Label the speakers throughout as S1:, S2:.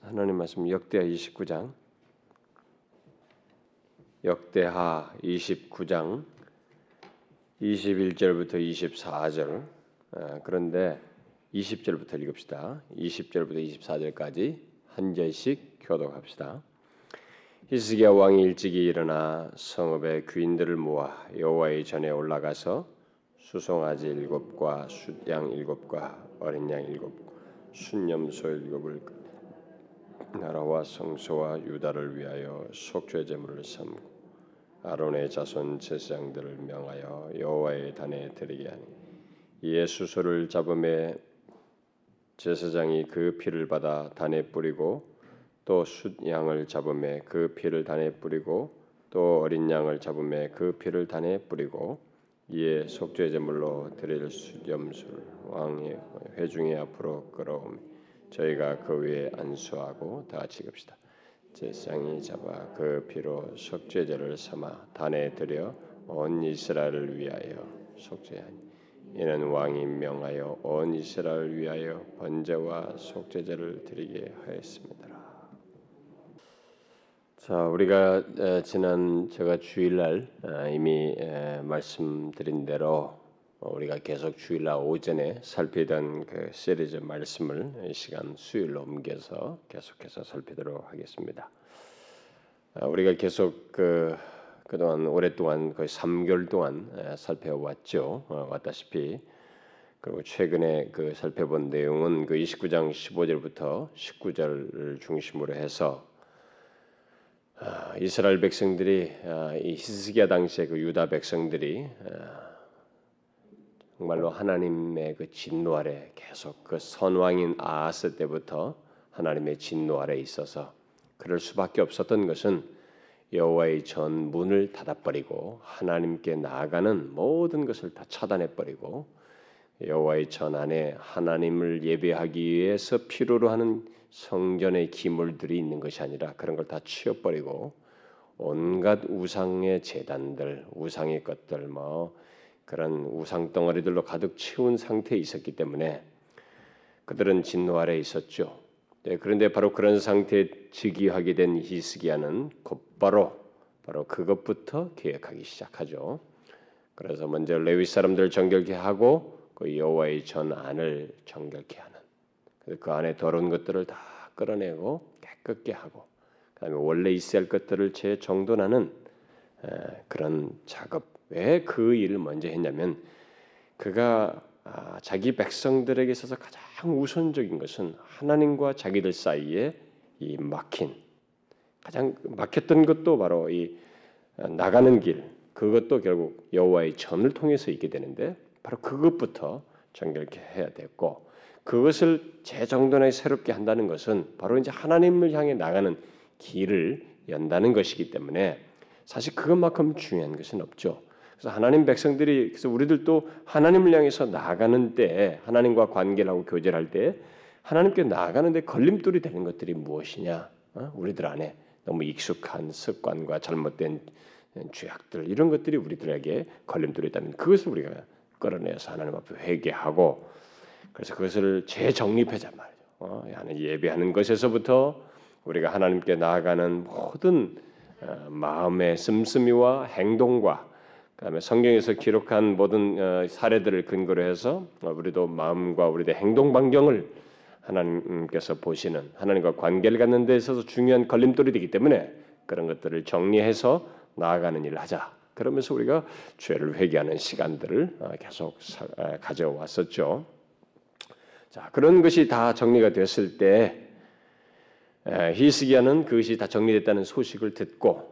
S1: 하나님 말씀 역대하 29장 역대하 29장 21절부터 24절 아, 그런데 20절부터 읽읍시다. 20절부터 24절까지 한 절씩 교독합시다. 히스기야 왕이 일찍이 일어나 성읍의 귀인들을 모아 여호와의 전에 올라가서 수송아지 일곱과 숫양 일곱과 어린 양 일곱 순념소 일곱을 나라와 성소와 유다를 위하여 속죄 제물을 삼고 아론의 자손 제사장들을 명하여 여호와의 단에 드리게 하니 이에 수소를 잡음에 제사장이 그 피를 받아 단에 뿌리고 또 숫양을 잡음에 그 피를 단에 뿌리고 또 어린 양을 잡음에 그 피를 단에 뿌리고 이에 속죄 제물로 드릴 수염술 왕의 회중의 앞으로 끌어오며 저희가 그 위에 안수하고 다 읽읍시다. 제상이 잡아 그 피로 속죄제를 삼아 단에 들여 온 이스라엘을 위하여 속죄하니 이는 왕이 명하여 온 이스라엘을 위하여 번제와 속죄제를 드리게 하였습니다. 자, 우리가 지난 제가 주일날 이미 말씀드린 대로 어, 우리가 계속 주일날 오전에 살피던 그 시리즈 말씀을 이 시간 수요일로 옮겨서 계속해서 살피도록 하겠습니다. 아, 우리가 계속 그 그동안 오랫동안 거의 3개월 동안 살펴왔죠. 어, 왔다시피 그리고 최근에 그 살펴본 내용은 그 29장 15절부터 19절을 중심으로 해서 아, 이스라엘 백성들이 아, 이 히스기야 당시에 그 유다 백성들이 정말로 하나님의 그 진노 아래 계속 그 선왕인 아하스 때부터 하나님의 진노 아래 있어서 그럴 수밖에 없었던 것은 여호와의 전 문을 닫아버리고 하나님께 나아가는 모든 것을 다 차단해버리고 여호와의 전 안에 하나님을 예배하기 위해서 필요로 하는 성전의 기물들이 있는 것이 아니라 그런 걸 다 치워버리고 온갖 우상의 재단들, 우상의 것들, 뭐 그런 우상 덩어리들로 가득 채운 상태에 있었기 때문에 그들은 진노 아래 있었죠. 네, 그런데 바로 그런 상태에 즉위하게 된 히스기야는 곧바로 바로 그것부터 계획하기 시작하죠. 그래서 먼저 레위 사람들 정결케 하고 그 여호와의 전 안을 정결케 하는 그 안에 더러운 것들을 다 끌어내고 깨끗게 하고 그다음에 원래 있어야 할 것들을 재정돈하는 그런 작업 왜 그 일을 먼저 했냐면 그가 아, 자기 백성들에게 있어서 가장 우선적인 것은 하나님과 자기들 사이에 이 막힌 가장 막혔던 것도 바로 이 나가는 길 그것도 결국 여호와의 전을 통해서 있게 되는데 바로 그것부터 정결케 해야 됐고 그것을 재정돈하게 새롭게 한다는 것은 바로 이제 하나님을 향해 나가는 길을 연다는 것이기 때문에 사실 그것만큼 중요한 것은 없죠. 그래서 하나님 백성들이 그래서 우리들도 하나님을 향해서 나아가는 때 하나님과 관계를 하고 교제를 할 때 하나님께 나아가는데 걸림돌이 되는 것들이 무엇이냐? 어? 우리들 안에 너무 익숙한 습관과 잘못된 죄악들 이런 것들이 우리들에게 걸림돌이 있다면 그것을 우리가 끌어내서 하나님 앞에 회개하고 그래서 그것을 재정립하자 말이죠. 어? 예배하는 것에서부터 우리가 하나님께 나아가는 모든 어, 마음의 씀씀이와 행동과 그다음에 성경에서 기록한 모든 어, 사례들을 근거로 해서 우리도 마음과 우리의 행동 반경을 하나님께서 보시는 하나님과 관계를 갖는 데 있어서 중요한 걸림돌이 되기 때문에 그런 것들을 정리해서 나아가는 일을 하자. 그러면서 우리가 죄를 회개하는 시간들을 어, 계속 가져왔었죠. 자, 그런 것이 다 정리가 됐을 때 히스기야는 그것이 다 정리됐다는 소식을 듣고 어,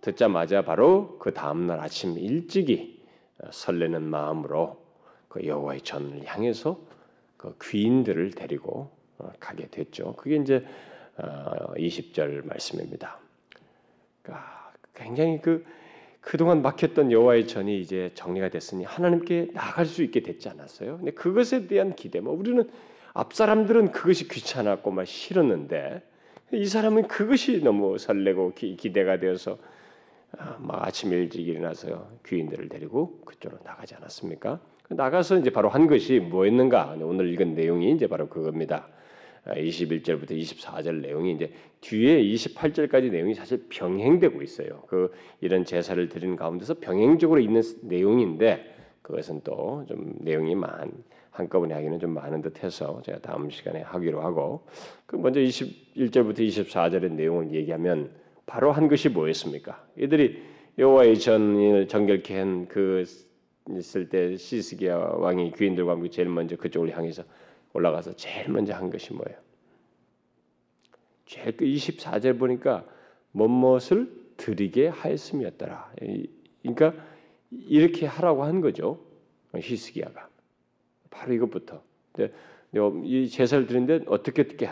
S1: 듣자마자 바로 그 다음 날 아침 일찍이 어, 설레는 마음으로 그 여호와의 전을 향해서 그 귀인들을 데리고 어, 가게 됐죠. 그게 이제 20절 말씀입니다. 그러니까 굉장히 그 그동안 막혔던 여호와의 전이 이제 정리가 됐으니 하나님께 나갈 수 있게 됐지 않았어요? 근데 그것에 대한 기대, 뭐 우리는 앞 사람들은 그것이 귀찮았고 막 싫었는데 이 사람은 그것이 너무 설레고 기, 대가 되어서 아, 막 아침 일찍 일어나서 귀인들을 데리고 그쪽으로 나가지 않았습니까? 나가서 이제 바로 한 것이 뭐였는가? 오늘 읽은 내용이 이제 바로 그겁니다. 21절부터 24절 내용이 이제 뒤에 28절까지 내용이 사실 병행되고 있어요. 그 이런 제사를 드리는 가운데서 병행적으로 있는 내용인데 그것은 또 좀 내용이 많 한꺼번에 하기는 좀 많은 듯해서 제가 다음 시간에 하기로 하고 그 먼저 21절부터 24절의 내용을 얘기하면 바로 한 것이 뭐였습니까? 이들이 여호와의 전을 정결케 한 그 있을 때 시스기야 왕이 귀인들과 함께 제일 먼저 그쪽을 향해서 올라가서 제일 먼저 한 것이 뭐예요? 제일 그 24절 보니까 뭐뭇을 드리게 하였음이었더라. 그러니까 이렇게 하라고 한 거죠. 히스기야가 바로 이것부터. 이 제사를 드리는데 어떻게 어떻게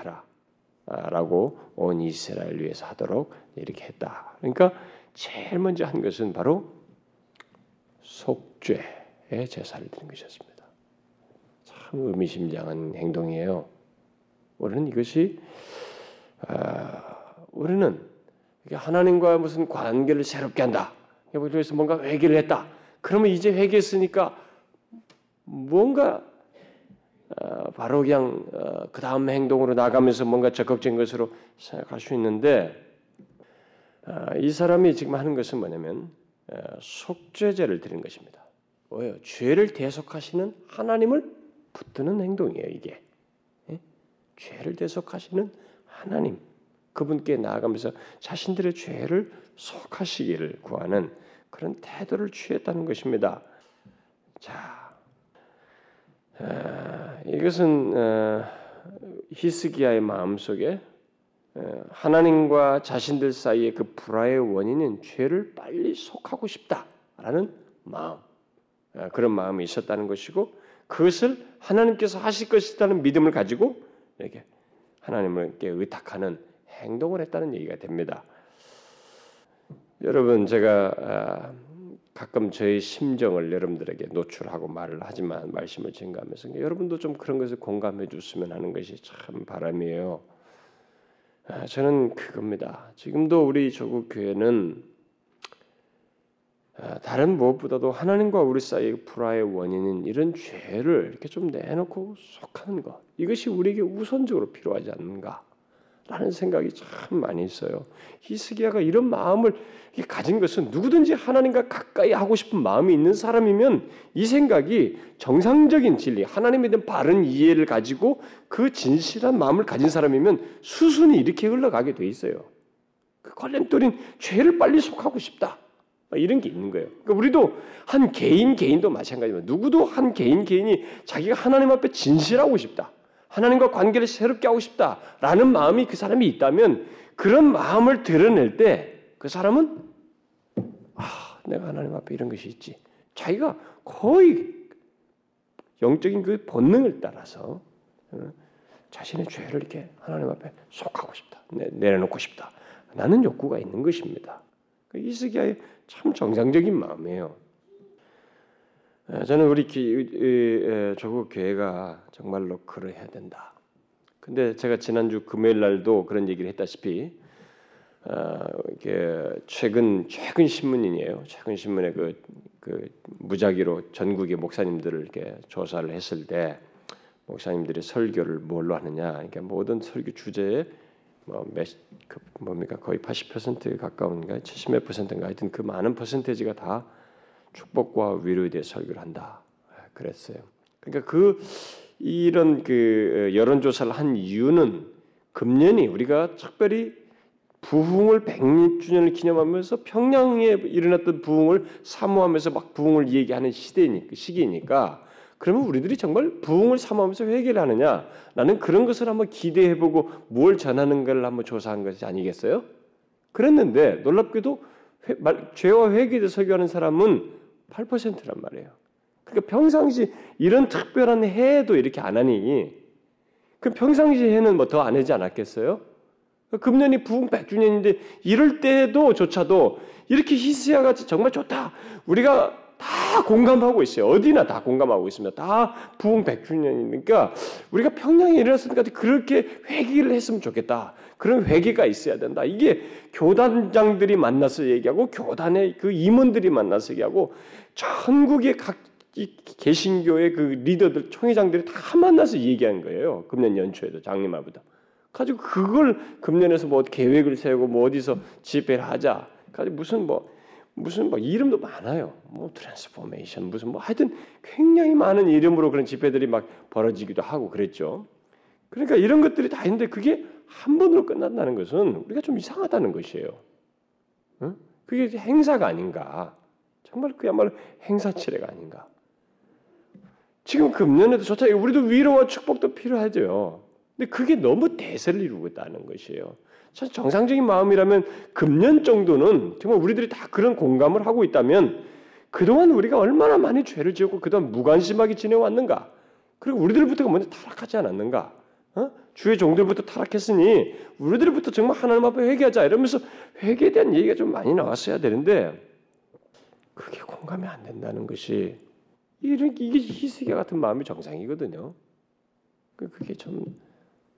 S1: 하라라고 온 이스라엘 위해서 하도록 이렇게 했다. 그러니까 제일 먼저 한 것은 바로 속죄의 제사를 드린 것이었습니다. 참 의미심장한 행동이에요. 우리는 이것이 아, 우리는 하나님과 무슨 관계를 새롭게 한다. 그래서 뭔가 회개를 했다. 그러면 이제 회개했으니까 뭔가 어, 바로 그냥 어, 그 다음 행동으로 나가면서 뭔가 적극적인 것으로 생각할 수 있는데 어, 이 사람이 지금 하는 것은 뭐냐면 속죄제를 드리는 것입니다. 뭐예요? 죄를 대속하시는 하나님을 붙드는 행동이에요. 이게 예? 죄를 대속하시는 하나님 그분께 나아가면서 자신들의 죄를 속하시기를 구하는 그런 태도를 취했다는 것입니다. 자, 아, 이것은 어, 히스기야의 마음 속에 어, 하나님과 자신들 사이의 그 불화의 원인은 죄를 빨리 속하고 싶다라는 마음, 어, 그런 마음이 있었다는 것이고 그것을 하나님께서 하실 것이라는 믿음을 가지고 이렇게 하나님께 의탁하는 행동을 했다는 얘기가 됩니다. 여러분 제가 아, 가끔 저의 심정을 여러분들에게 노출하고 말을 하지만 말씀을 증가하면서 여러분도 좀 그런 것을 공감해 줬으면 하는 것이 참 바람이에요. 아, 저는 그겁니다. 지금도 우리 조국 교회는 아, 다른 무엇보다도 하나님과 우리 사이의 불화의 원인은 이런 죄를 이렇게 좀 내놓고 속하는 것 이것이 우리에게 우선적으로 필요하지 않는가? 라는 생각이 참 많이 있어요. 히스기야가 이런 마음을 가진 것은 누구든지 하나님과 가까이 하고 싶은 마음이 있는 사람이면 이 생각이 정상적인 진리, 하나님에 대한 바른 이해를 가지고 그 진실한 마음을 가진 사람이면 수순이 이렇게 흘러가게 돼 있어요. 그 걸림돌인 죄를 빨리 속하고 싶다. 이런 게 있는 거예요. 그러니까 우리도 한 개인 개인도 마찬가지입니다. 누구도 한 개인 개인이 자기가 하나님 앞에 진실하고 싶다. 하나님과 관계를 새롭게 하고 싶다라는 마음이 그 사람이 있다면 그런 마음을 드러낼 때 그 사람은 아, 내가 하나님 앞에 이런 것이 있지. 자기가 거의 영적인 그 본능을 따라서 어, 자신의 죄를 이렇게 하나님 앞에 속하고 싶다. 내려놓고 싶다. 나는 욕구가 있는 것입니다. 그 이스기야의 참 정상적인 마음이에요. 저는 우리 조국 교회가 정말로 그러해야 된다. 근데 제가 지난주 금요일 날도 그런 얘기를 했다시피 어, 최근 최근 신문이에요. 최근 신문에 그, 그 무작위로 전국의 목사님들을 이렇게 조사를 했을 때 목사님들이 설교를 뭘로 하느냐, 그러니까 모든 설교 주제에 뭐 몇 그 뭡니까 거의 80% 가까운가 70몇 퍼센트인가 하여튼 그 많은 퍼센테지가 다 축복과 위로에 대해 설교를 한다. 그랬어요. 그러니까 그 이런 그 여론 조사를 한 이유는 금년이 우리가 특별히 부흥을 100주년을 기념하면서 평양에 일어났던 부흥을 사모하면서 막 부흥을 얘기하는 시대니까 시기니까 그러면 우리들이 정말 부흥을 사모하면서 회개를 하느냐? 나는 그런 것을 한번 기대해 보고 뭘 전하는 걸 한번 조사한 것이 아니겠어요? 그랬는데 놀랍게도 회, 말, 죄와 회개에 설교하는 사람은 8%란 말이에요. 그러니까 평상시 이런 특별한 해도 이렇게 안 하니 그 평상시 해는 뭐 더 안 하지 않았겠어요? 금년이 부흥 100주년인데 이럴 때도 조차도 이렇게 히스야 같이 정말 좋다. 우리가 다 공감하고 있어요. 어디나 다 공감하고 있습니다. 다 부흥 100주년이니까 우리가 평양에 일어났으니까 그렇게 회개를 했으면 좋겠다. 그런 회개가 있어야 된다. 이게 교단장들이 만나서 얘기하고 교단의 그 임원들이 만나서 얘기하고 전국의 각이 개신교의 그 리더들 총회장들이 다 만나서 얘기한 거예요. 금년 연초에도 작년 말부터 가지고 그걸 금년에서 뭐 계획을 세우고 뭐 어디서 집회를 하자. 가지고 무슨 뭐 무슨 뭐 이름도 많아요. 뭐 transformation 무슨 뭐 하여튼 굉장히 많은 이름으로 그런 집회들이 막 벌어지기도 하고 그랬죠. 그러니까 이런 것들이 다 있는데 그게 한 번으로 끝난다는 것은 우리가 좀 이상하다는 것이에요. 응? 그게 행사가 아닌가? 정말 그야말로 행사치레가 아닌가? 지금 금년에도 좋다. 우리도 위로와 축복도 필요하죠. 근데 그게 너무 대세를 이루고 있다는 것이에요. 정상적인 마음이라면 금년 정도는 정말 우리들이 다 그런 공감을 하고 있다면 그동안 우리가 얼마나 많이 죄를 지었고 그동안 무관심하게 지내왔는가? 그리고 우리들부터가 먼저 타락하지 않았는가? 어? 주의 종들부터 타락했으니 우리들부터 정말 하나님 앞에 회개하자 이러면서 회개에 대한 얘기가 좀 많이 나왔어야 되는데 그게 공감이 안 된다는 것이 이런 이게 희스기 같은 마음이 정상이거든요. 그, 그게 좀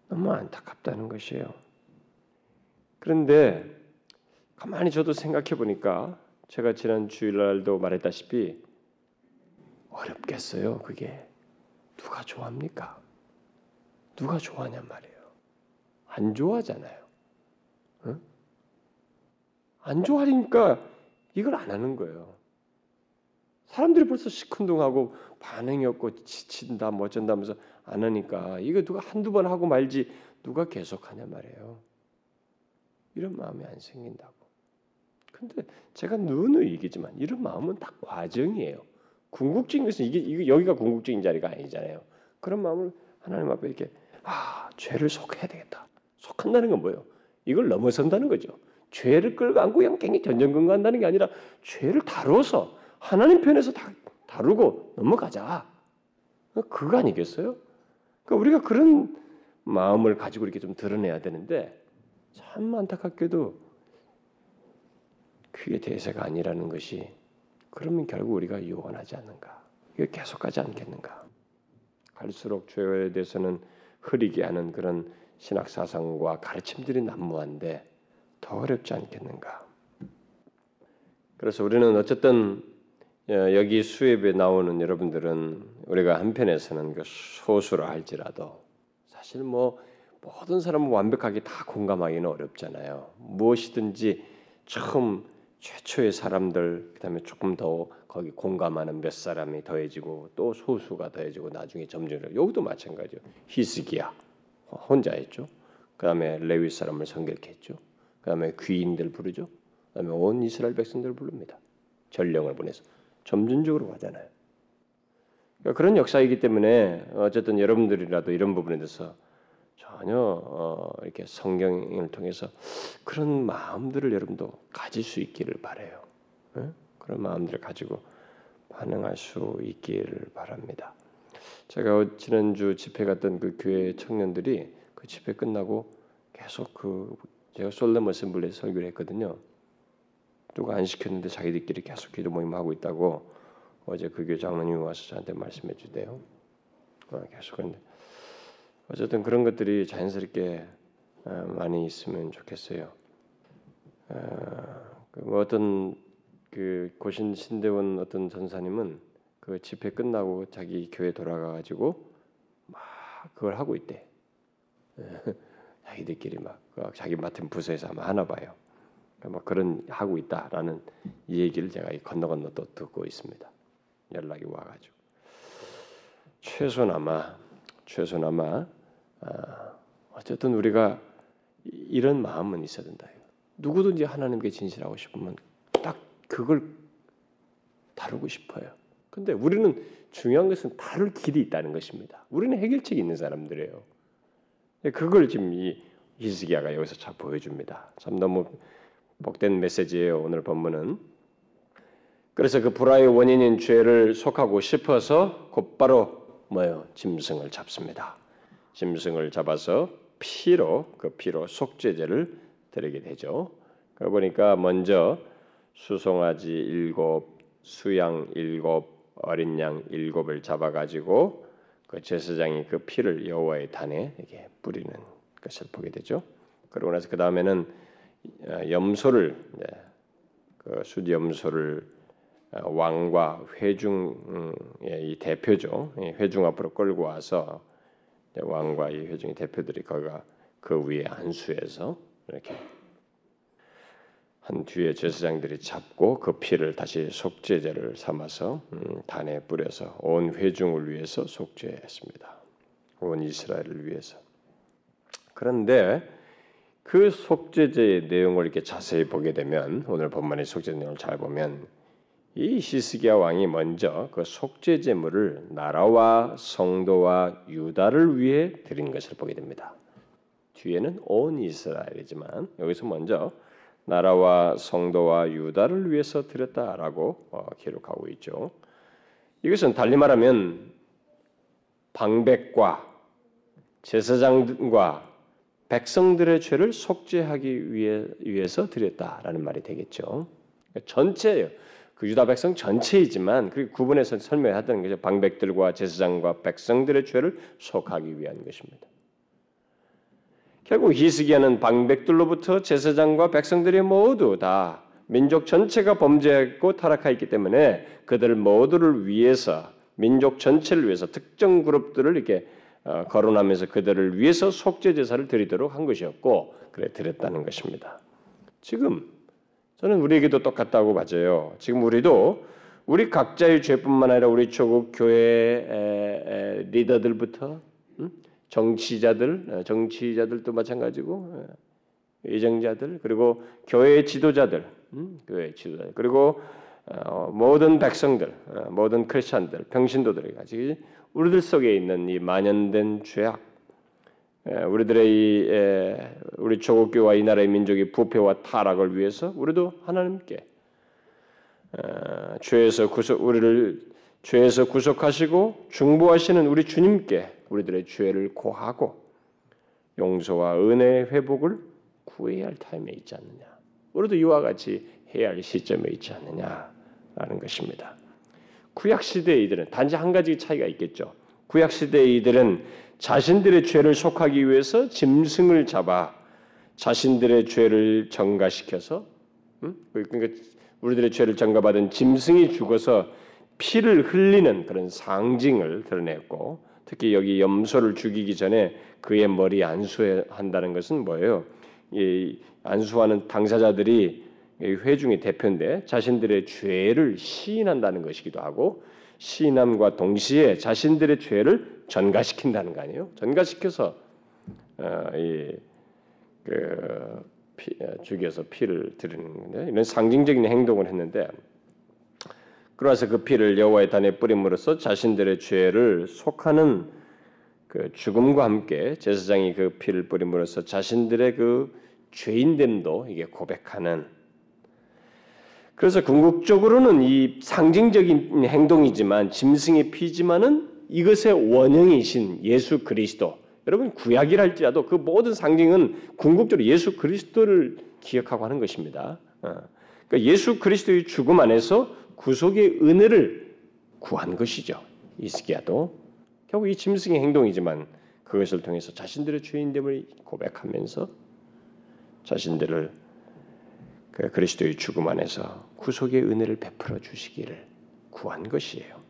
S1: 너무 안타깝다는 것이에요. 그런데 가만히 저도 생각해 보니까 제가 지난 주일날도 말했다시피 어렵겠어요. 그게 누가 좋아합니까? 누가 좋아하냔 말이에요. 안 좋아하잖아요. 응? 안 좋아하니까 이걸 안 하는 거예요. 사람들이 벌써 시큰둥하고 반응이 없고 지친다 뭐 어쩐다면서 안 하니까 이거 누가 한두 번 하고 말지 누가 계속하냐 말이에요. 이런 마음이 안 생긴다고. 근데 제가 누누이 얘기지만 이런 마음은 다 과정이에요. 궁극적인 것은 이게, 이게 여기가 궁극적인 자리가 아니잖아요. 그런 마음을 하나님 앞에 이렇게 아 죄를 속해야 되겠다. 속한다는 건 뭐예요? 이걸 넘어선다는 거죠. 죄를 끌고 안고 괜히 전전긍긍한다는 게 아니라 죄를 다뤄서 하나님 편에서 다, 다루고 넘어가자. 그거 아니겠어요? 그러니까 우리가 그런 마음을 가지고 이렇게 좀 드러내야 되는데 참 안타깝게도 그게 대세가 아니라는 것이 그러면 결국 우리가 유언하지 않는가? 이게 계속하지 않겠는가? 갈수록 죄에 대해서는 흐리게 하는 그런 신학 사상과 가르침들이 난무한데 더 어렵지 않겠는가? 그래서 우리는 어쨌든 어, 여기 수입에 나오는 여러분들은 우리가 한편에서는 그 소수라 할지라도 사실 뭐 모든 사람은 완벽하게 다 공감하기는 어렵잖아요. 무엇이든지 처음 최초의 사람들 그다음에 조금 더 거기 공감하는 몇 사람이 더해지고 또 소수가 더해지고 나중에 점점 여기도 마찬가지요. 히스기야 혼자 했죠. 그다음에 레위 사람을 성결했죠. 그다음에 귀인들 부르죠. 그다음에 온 이스라엘 백성들 부릅니다. 전령을 보내서 점진적으로 가잖아요. 그러니까 그런 역사이기 때문에 어쨌든 여러분들이라도 이런 부분에 대해서 전혀 어, 이렇게 성경을 통해서 그런 마음들을 여러분도 가질 수 있기를 바래요. 네? 그런 마음들을 가지고 반응할 수 있기를 바랍니다. 제가 지난주 집회 갔던 그 교회 청년들이 그 집회 끝나고 계속 그 제가 솔렘 어셈블리에 설교를 했거든요. 누가 안 시켰는데 자기들끼리 계속 기도 모임 하고 있다고 어제 그 교회 장로님이 와서 저한테 말씀해 주대요. 어, 계속 그런데 어쨌든 그런 것들이 자연스럽게 어, 많이 있으면 좋겠어요. 어, 그뭐 어떤 그 고신 신대원 어떤 전사님은 그 집회 끝나고 자기 교회 돌아가 가지고 막 그걸 하고 있대. 자기들끼리 막그 자기 맡은 부서에서 아마 하나 봐요. 뭐 그런 하고 있다라는 얘기를 제가 건너 건너 또 듣고 있습니다. 연락이 와가지고 최소나마 최소나마 아, 어쨌든 우리가 이런 마음은 있어야 된다. 누구든지 하나님께 진실하고 싶으면 딱 그걸 다루고 싶어요. 근데 우리는 중요한 것은 다룰 길이 있다는 것입니다. 우리는 해결책이 있는 사람들이에요. 그걸 지금 이 히스기야가 여기서 잘 보여줍니다. 참 너무 복된 메시지예요. 오늘 본문은. 그래서 그 불화의 원인인 죄를 속하고 싶어서 곧바로 뭐요? 짐승을 잡습니다. 짐승을 잡아서 피로 그 피로 속죄제를 드리게 되죠. 그 보니까 먼저 수송아지 일곱, 수양 일곱, 어린 양 일곱을 잡아가지고 그 제사장이 그 피를 여호와의 단에 이렇게 뿌리는 것을 보게 되죠. 그러고 나서 그 다음에는 어, 염소를 그 수염소를 어, 왕과 회중의 대표죠. 회중 앞으로 끌고 와서 왕과 이 회중의 대표들이 거기가 그 위에 안수해서 이렇게 한 뒤에 제사장들이 잡고 그 피를 다시 속죄제를 삼아서 음, 단에 뿌려서 온 회중을 위해서 속죄했습니다. 온 이스라엘을 위해서. 그런데 그 속죄제의 내용을 이렇게 자세히 보게 되면 오늘 본문의 속죄 내용을 잘 보면 이 히스기야 왕이 먼저 그 속죄 제물을 나라와 성도와 유다를 위해 드린 것을 보게 됩니다. 뒤에는 온 이스라엘이지만 여기서 먼저 나라와 성도와 유다를 위해서 드렸다라고 어, 기록하고 있죠. 이것은 달리 말하면 방백과 제사장과 백성들의 죄를 속죄하기 위해, 위해서 드렸다라는 말이 되겠죠. 전체예요. 그 유다 백성 전체이지만 그 구분해서 설명하던 거죠. 방백들과 제사장과 백성들의 죄를 속하기 위한 것입니다. 결국 히스기야는 방백들로부터 제사장과 백성들이 모두 다 민족 전체가 범죄했고 타락하였기 때문에 그들 모두를 위해서 민족 전체를 위해서 특정 그룹들을 이렇게 어, 거론하면서 그들을 위해서 속죄 제사를 드리도록 한 것이었고 그래 드렸다는 것입니다. 지금 저는 우리에게도 똑같다고 맞아요. 지금 우리도 우리 각자의 죄뿐만 아니라 우리 조국 교회 리더들부터 정치자들, 어, 정치자들도 마찬가지고 예정자들 그리고 교회 지도자들, 교회 지도자 그리고 어, 모든 백성들, 어, 모든 크리스천들, 평신도들이 같이 우리들 속에 있는 이 만연된 죄악, 우리들의 이 우리 조국교와 이 나라의 민족의 부패와 타락을 위해서 우리도 하나님께 죄에서 구속 우리를 죄에서 구속하시고 중보하시는 우리 주님께 우리들의 죄를 고하고 용서와 은혜의 회복을 구해야 할 타임에 있지 않느냐. 우리도 이와 같이 해야 할 시점에 있지 않느냐라는 것입니다. 구약 시대의 이들은 단지 한 가지 차이가 있겠죠. 구약 시대의 이들은 자신들의 죄를 속하기 위해서 짐승을 잡아 자신들의 죄를 정가시켜서 음? 그러니까 우리들의 죄를 정가받은 짐승이 죽어서 피를 흘리는 그런 상징을 드러냈고 특히 여기 염소를 죽이기 전에 그의 머리 안수한다는 것은 뭐예요? 이 안수하는 당사자들이 회중의 대표인데 자신들의 죄를 시인한다는 것이기도 하고 시인함과 동시에 자신들의 죄를 전가시킨다는 거 아니에요? 전가시켜서 어, 이, 그, 피, 어, 죽여서 피를 드리는 건데 이런 상징적인 행동을 했는데 그러서 그 피를 여호와의 단에 뿌림으로써 자신들의 죄를 속하는 그 죽음과 함께 제사장이 그 피를 뿌림으로써 자신들의 그 죄인됨도 이게 고백하는 그래서 궁극적으로는 이 상징적인 행동이지만 짐승의 피지만은 이것의 원형이신 예수 그리스도. 여러분 구약이랄지라도 그 모든 상징은 궁극적으로 예수 그리스도를 기억하고 하는 것입니다. 어. 그러니까 예수 그리스도의 죽음 안에서 구속의 은혜를 구한 것이죠. 이스기야도 결국 이 짐승의 행동이지만 그것을 통해서 자신들의 죄인됨을 고백하면서 자신들을 그 그리스도의 죽음 안에서 구속의 은혜를 베풀어 주시기를 구한 것이에요.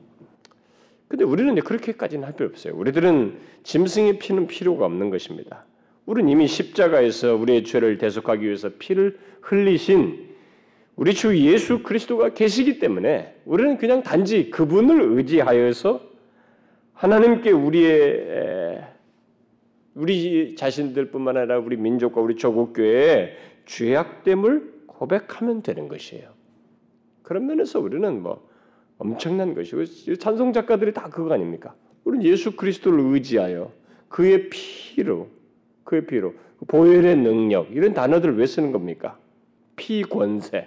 S1: 근데 우리는 그렇게까지는 할 필요 없어요. 우리들은 짐승의 피는 필요가 없는 것입니다. 우리는 이미 십자가에서 우리의 죄를 대속하기 위해서 피를 흘리신 우리 주 예수 그리스도가 계시기 때문에 우리는 그냥 단지 그분을 의지하여서 하나님께 우리의 우리 자신들뿐만 아니라 우리 민족과 우리 조국 교회의 죄악됨을 고백하면 되는 것이에요. 그런 면에서 우리는 뭐 엄청난 것이고 찬송 작가들이 다 그거 아닙니까? 우리는 예수 그리스도를 의지하여 그의 피로 그의 피로 보혈의 능력 이런 단어들을 왜 쓰는 겁니까? 피 권세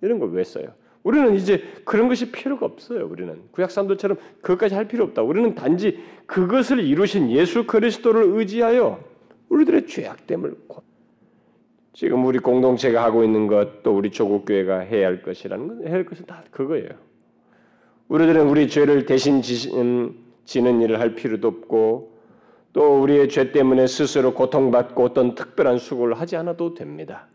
S1: 이런 걸 왜 써요? 우리는 이제 그런 것이 필요가 없어요. 우리는 구약 사람들처럼 그것까지 할 필요 없다. 우리는 단지 그것을 이루신 예수 그리스도를 의지하여 우리들의 죄악됨을 지금 우리 공동체가 하고 있는 것, 또 우리 조국 교회가 해야 할 것이라는 건 해야 할 것은 다 그거예요. 우리들은 우리 죄를 대신 지는 일을 할 필요도 없고, 또 우리의 죄 때문에 스스로 고통받고 어떤 특별한 수고를 하지 않아도 됩니다.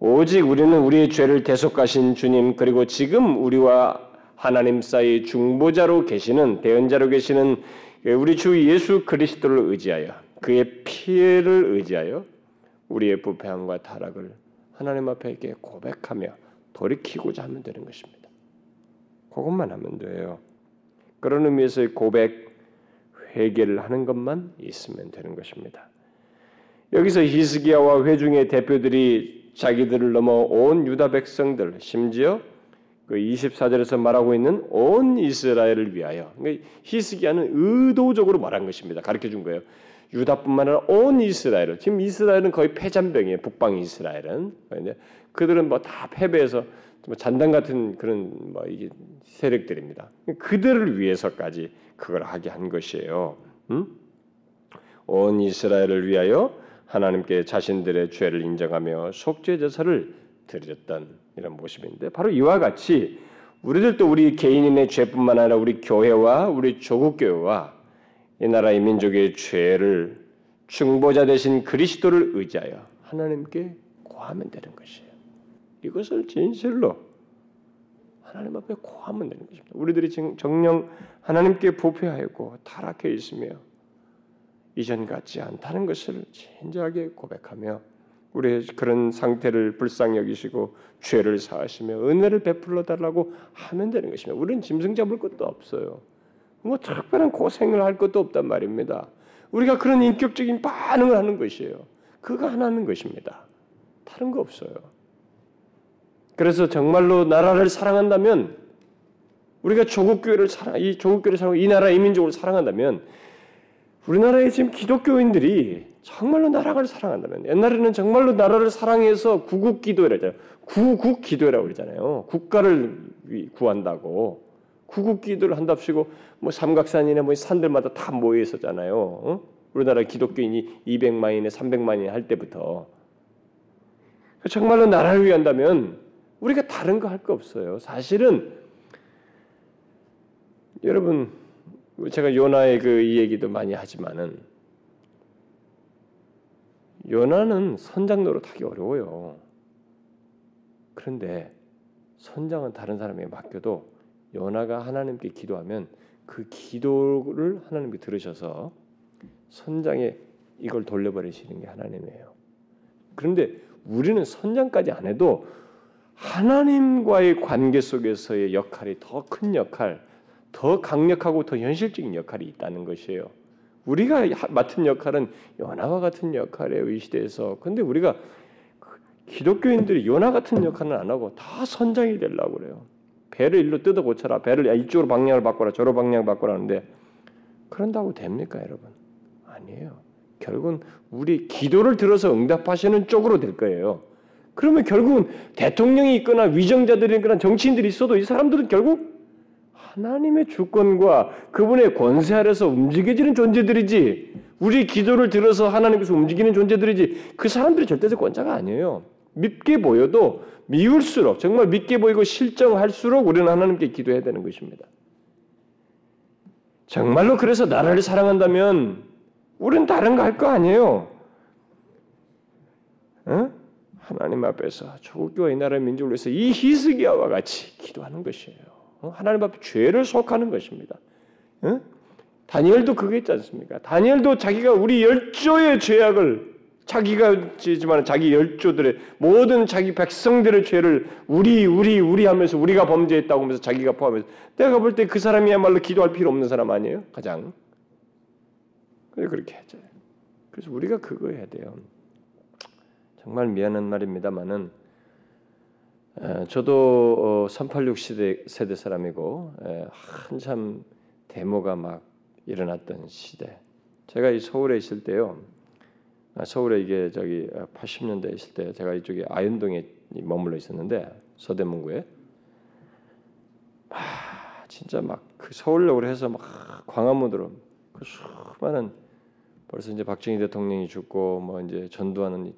S1: 오직 우리는 우리의 죄를 대속하신 주님 그리고 지금 우리와 하나님 사이 중보자로 계시는 대언자로 계시는 우리 주 예수 그리스도를 의지하여 그의 피해를 의지하여 우리의 부패함과 타락을 하나님 앞에 이렇게 고백하며 돌이키고자 하면 되는 것입니다. 그것만 하면 돼요. 그런 의미에서의 고백, 회개를 하는 것만 있으면 되는 것입니다. 여기서 히스기야와 회중의 대표들이 자기들을 넘어 온 유다 백성들, 심지어 그 24절에서 말하고 있는 온 이스라엘을 위하여 그러니까 히스기야는 의도적으로 말한 것입니다. 가르쳐 준 거예요. 유다뿐만 아니라 온 이스라엘을 지금 이스라엘은 거의 패잔병이에요. 북방 이스라엘은 그들은 뭐 다 패배해서 뭐 잔당 같은 그런 뭐 이게 세력들입니다. 그들을 위해서까지 그걸 하게 한 것이에요. 음? 온 이스라엘을 위하여 하나님께 자신들의 죄를 인정하며 속죄 제사를 드렸던 이런 모습인데 바로 이와 같이 우리들도 우리 개인인의 죄뿐만 아니라 우리 교회와 우리 조국 교회와 이 나라의 민족의 죄를 중보자 되신 그리스도를 의지하여 하나님께 고하면 되는 것이에요. 이것을 진실로 하나님 앞에 고하면 되는 것입니다. 우리들이 지금 정령 하나님께 부패하였고 타락해 있으며 이전 같지 않다는 것을 진지하게 고백하며 우리의 그런 상태를 불쌍히 여기시고 죄를 사하시며 은혜를 베풀어 달라고 하면 되는 것입니다. 우리는 짐승 잡을 것도 없어요. 뭐 특별한 고생을 할 것도 없단 말입니다. 우리가 그런 인격적인 반응을 하는 것이에요. 그거 하나는 것입니다. 다른 거 없어요. 그래서 정말로 나라를 사랑한다면 우리가 조국 교회를 사랑 이 조국 교회를 사랑 이 나라 이민족을 사랑한다면 우리나라의 지금 기독교인들이 정말로 나라를 사랑한다면 옛날에는 정말로 나라를 사랑해서 구국 기도회라잖아요. 구국 기도회라고 그러잖아요. 국가를 구한다고 구국 기도를 한답시고 뭐 삼각산이나 뭐 산들마다 다 모여 있었잖아요. 어? 우리나라 기독교인이 200만이나 300만이 할 때부터 정말로 나라를 위한다면 우리가 다른 거 할 거 없어요. 사실은 여러분 제가 요나의 그 이 얘기도 많이 하지만은 요나는 선장 노릇하기 어려워요. 그런데 선장은 다른 사람에게 맡겨도 요나가 하나님께 기도하면 그 기도를 하나님께 들으셔서 선장에 이걸 돌려버리시는 게 하나님이에요. 그런데 우리는 선장까지 안 해도 하나님과의 관계 속에서의 역할이 더 큰 역할, 더 강력하고 더 현실적인 역할이 있다는 것이에요. 우리가 맡은 역할은 요나와 같은 역할의 이 시대에서 근데 우리가 기독교인들이 요나 같은 역할은 안 하고 다 선장이 되려고 그래요. 배를 일로 뜯어 고쳐라. 배를 이쪽으로 방향을 바꿔라. 저로 방향을 바꿔라 하는데 그런다고 됩니까, 여러분? 아니에요. 결국은 우리 기도를 들어서 응답하시는 쪽으로 될 거예요. 그러면 결국은 대통령이 있거나 위정자들이 있거나 정치인들이 있어도 이 사람들은 결국 하나님의 주권과 그분의 권세 아래서 움직여지는 존재들이지 우리 기도를 들어서 하나님께서 움직이는 존재들이지 그 사람들이 절대적 권자가 아니에요. 믿게 보여도 미울수록 정말 믿게 보이고 실정할수록 우리는 하나님께 기도해야 되는 것입니다. 정말로 그래서 나라를 사랑한다면 우리는 다른 거 할 거 아니에요. 어? 하나님 앞에서 조국교와 이 나라의 민족을 위해서 이 히스기야와 같이 기도하는 것이에요. 어? 하나님 앞에 죄를 속하는 것입니다. 어? 다니엘도 그게 있지 않습니까? 다니엘도 자기가 우리 열조의 죄악을 자기가 지만 자기 열조들의 모든 자기 백성들의 죄를 우리 우리 우리 하면서 우리가 범죄했다고 하면서 자기가 포함해서 내가 볼 때 그 사람이야말로 기도할 필요 없는 사람 아니에요? 가장 그래 그렇게 하죠. 그래서 우리가 그거 해야 돼요. 정말 미안한 말입니다만은 저도 386 어, 시대 세대 사람이고 한참 데모가 막 일어났던 시대. 제가 이 서울에 있을 때요. 아, 서울에 이게 저기 80년대 있을 때 제가 이쪽에 아현동에 머물러 있었는데 서대문구에. 아 진짜 막 그 서울역으로 해서 막 광화문으로 그 수많은 벌써 이제 박정희 대통령이 죽고 뭐 이제 전두환은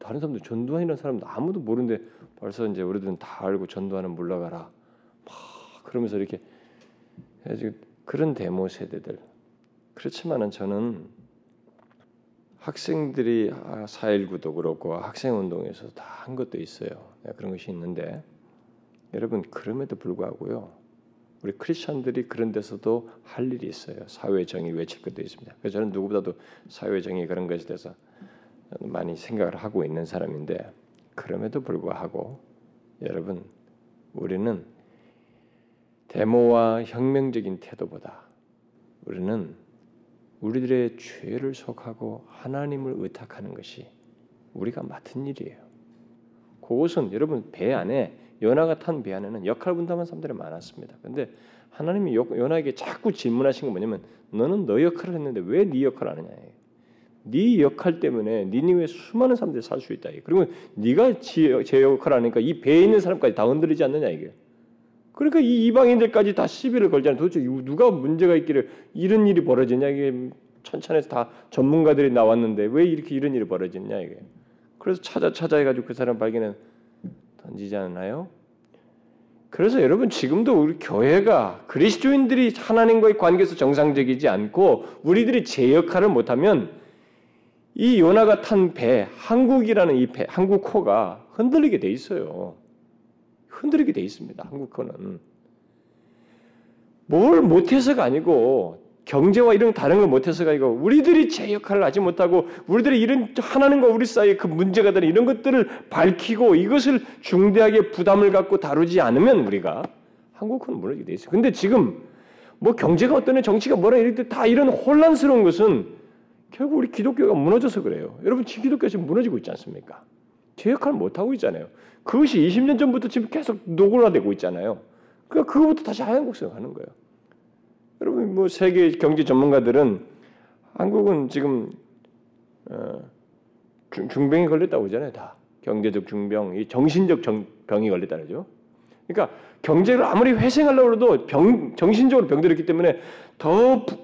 S1: 다른 사람들 전두환이라는 사람 아무도 모르는데 벌써 이제 우리들은 다 알고 전두환은 물러가라. 막 그러면서 이렇게 해가지고 그런 데모 세대들. 그렇지만은 저는 학생들이 4.19도 그렇고 학생운동에서 다 한 것도 있어요. 네, 그런 것이 있는데 여러분 그럼에도 불구하고요. 우리 크리스천들이 그런 데서도 할 일이 있어요. 사회 정의 외칠 것도 있습니다. 그래서 저는 누구보다도 사회 정의 그런 것에 대해서 많이 생각을 하고 있는 사람인데 그럼에도 불구하고 여러분 우리는 데모와 혁명적인 태도보다 우리는 우리들의 죄를 속하고 하나님을 의탁하는 것이 우리가 맡은 일이에요. 그것은 여러분 배 안에 연하가 탄 배 안에는 역할 분담한 사람들이 많았습니다. 근데 하나님이 연하에게 자꾸 질문하신 건 뭐냐면 너는 너 역할을 했는데 왜 네 역할을 안 하냐. 네 역할 때문에 니니웨 수많은 사람들이 살 수 있다. 그리고 네가 제 역할을 하니까 이 배에 있는 사람까지 다 흔들리지 않느냐 이게. 그러니까 이 이방인들까지 다 시비를 걸잖아요. 도대체 누가 문제가 있기를 이런 일이 벌어지냐 이게 천천에서 다 전문가들이 나왔는데 왜 이렇게 이런 일이 벌어졌냐 이게. 그래서 찾아 찾아 해가지고 그 사람 발견해 던지지 않나요? 그래서 여러분 지금도 우리 교회가 그리스도인들이 하나님과의 관계에서 정상적이지 않고 우리들이 제 역할을 못하면 이 요나가 탄 배, 한국이라는 이 배, 한국 호가 흔들리게 돼 있어요. 흔들리게 돼 있습니다. 한국어는 뭘 못해서가 아니고 경제와 이런 다른 걸 못해서가 아니고 우리들이 제 역할을 하지 못하고 우리들이 이런 하나님과 우리 사이에 그 문제가 되는 이런 것들을 밝히고 이것을 중대하게 부담을 갖고 다루지 않으면 우리가 한국은 무너지게 돼 있어요. 근데 지금 뭐 경제가 어떠냐 정치가 뭐라 이럴 다 이런 혼란스러운 것은 결국 우리 기독교가 무너져서 그래요. 여러분 지금 기독교가 지금 무너지고 있지 않습니까? 제 역할을 못 하고 있잖아요. 그것이 20년 전부터 지금 계속 노골화되고 있잖아요. 그러니까 그거부터 다시 하얀 곡선 가는 거예요. 여러분 뭐 세계 경제 전문가들은 한국은 지금 어, 중, 병이 걸렸다고 그러잖아요. 다 경제적 중병, 이 정신적 정, 병이 걸렸다 그러죠. 그러니까 경제를 아무리 회생하려고 해도 병, 정신적으로 병들었기 때문에 더 부,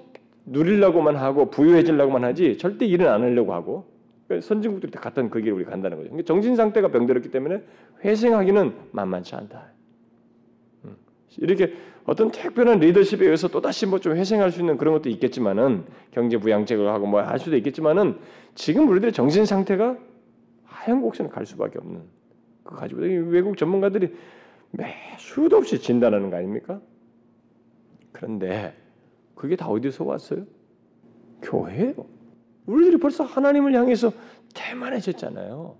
S1: 누리려고만 하고 부유해지려고만 하지 절대 일은 안 하려고 하고 선진국들이 다 같은 그 길을 우리 간다는 거죠. 그러니까 정신 상태가 병들었기 때문에 회생하기는 만만치 않다. 음. 이렇게 어떤 특별한 리더십에 의해서 또 다시 뭐 좀 회생할 수 있는 그런 것도 있겠지만은 경제 부양책을 하고 뭐 할 수도 있겠지만은 지금 우리들의 정신 상태가 하얀 곡선을 갈 수밖에 없는 그 가지고 외국 전문가들이 매 수도 없이 진단하는 거 아닙니까? 그런데 그게 다 어디서 왔어요? 교회예요. 우리들이 벌써 하나님을 향해서 대만해졌잖아요.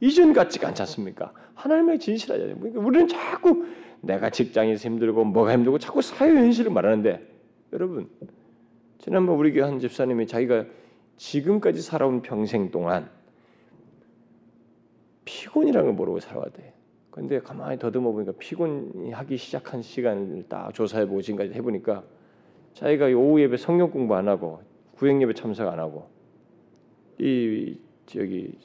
S1: 이전 같지가 않지 않습니까? 하나님의 진실하잖아요. 그러니까 우리는 자꾸 내가 직장에서 힘들고 뭐가 힘들고 자꾸 사회 현실을 말하는데 여러분 지난번 우리 교회 한 집사님이 자기가 지금까지 살아온 평생 동안 피곤이라는 걸 모르고 살아왔대. 근데 가만히 더듬어 보니까 피곤하기 시작한 시간을 딱 조사해 보고 지금까지 해보니까 자기가 오후 예배 성경 공부 안 하고 구행 예배 참석 안 하고 이 저기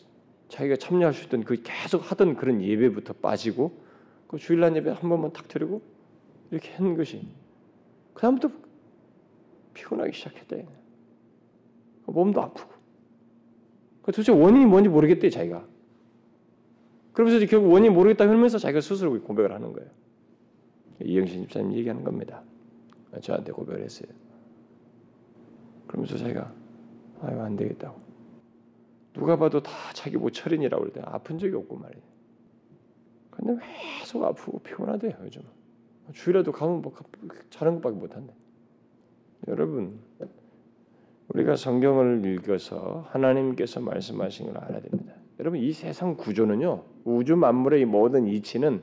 S1: 자기가 참여할 수 있던 그 계속 하던 그런 예배부터 빠지고 그 주일날 예배 한 번만 탁 드리고 이렇게 한 것이 그 다음부터 피곤하기 시작했다. 몸도 아프고. 그 도대체 원인이 뭔지 모르겠대 자기가. 그러면서 결국 원인이 모르겠다 하면서 자기가 스스로 고백을 하는 거예요. 이영신 집사님 얘기하는 겁니다. 저한테 고백을 했어요. 그러면서 자기가 아유 안 되겠다고. 누가 봐도 다 자기 모처리라고 그러대. 아픈 적이 없고 말이에요. 근데 계속 아프고 피곤하대요 요즘. 주일에도 가면 뭐 자는 것밖에 못한대. 여러분 우리가 성경을 읽어서 하나님께서 말씀하신 걸 알아야 됩니다. 여러분 이 세상 구조는요 우주 만물의 모든 이치는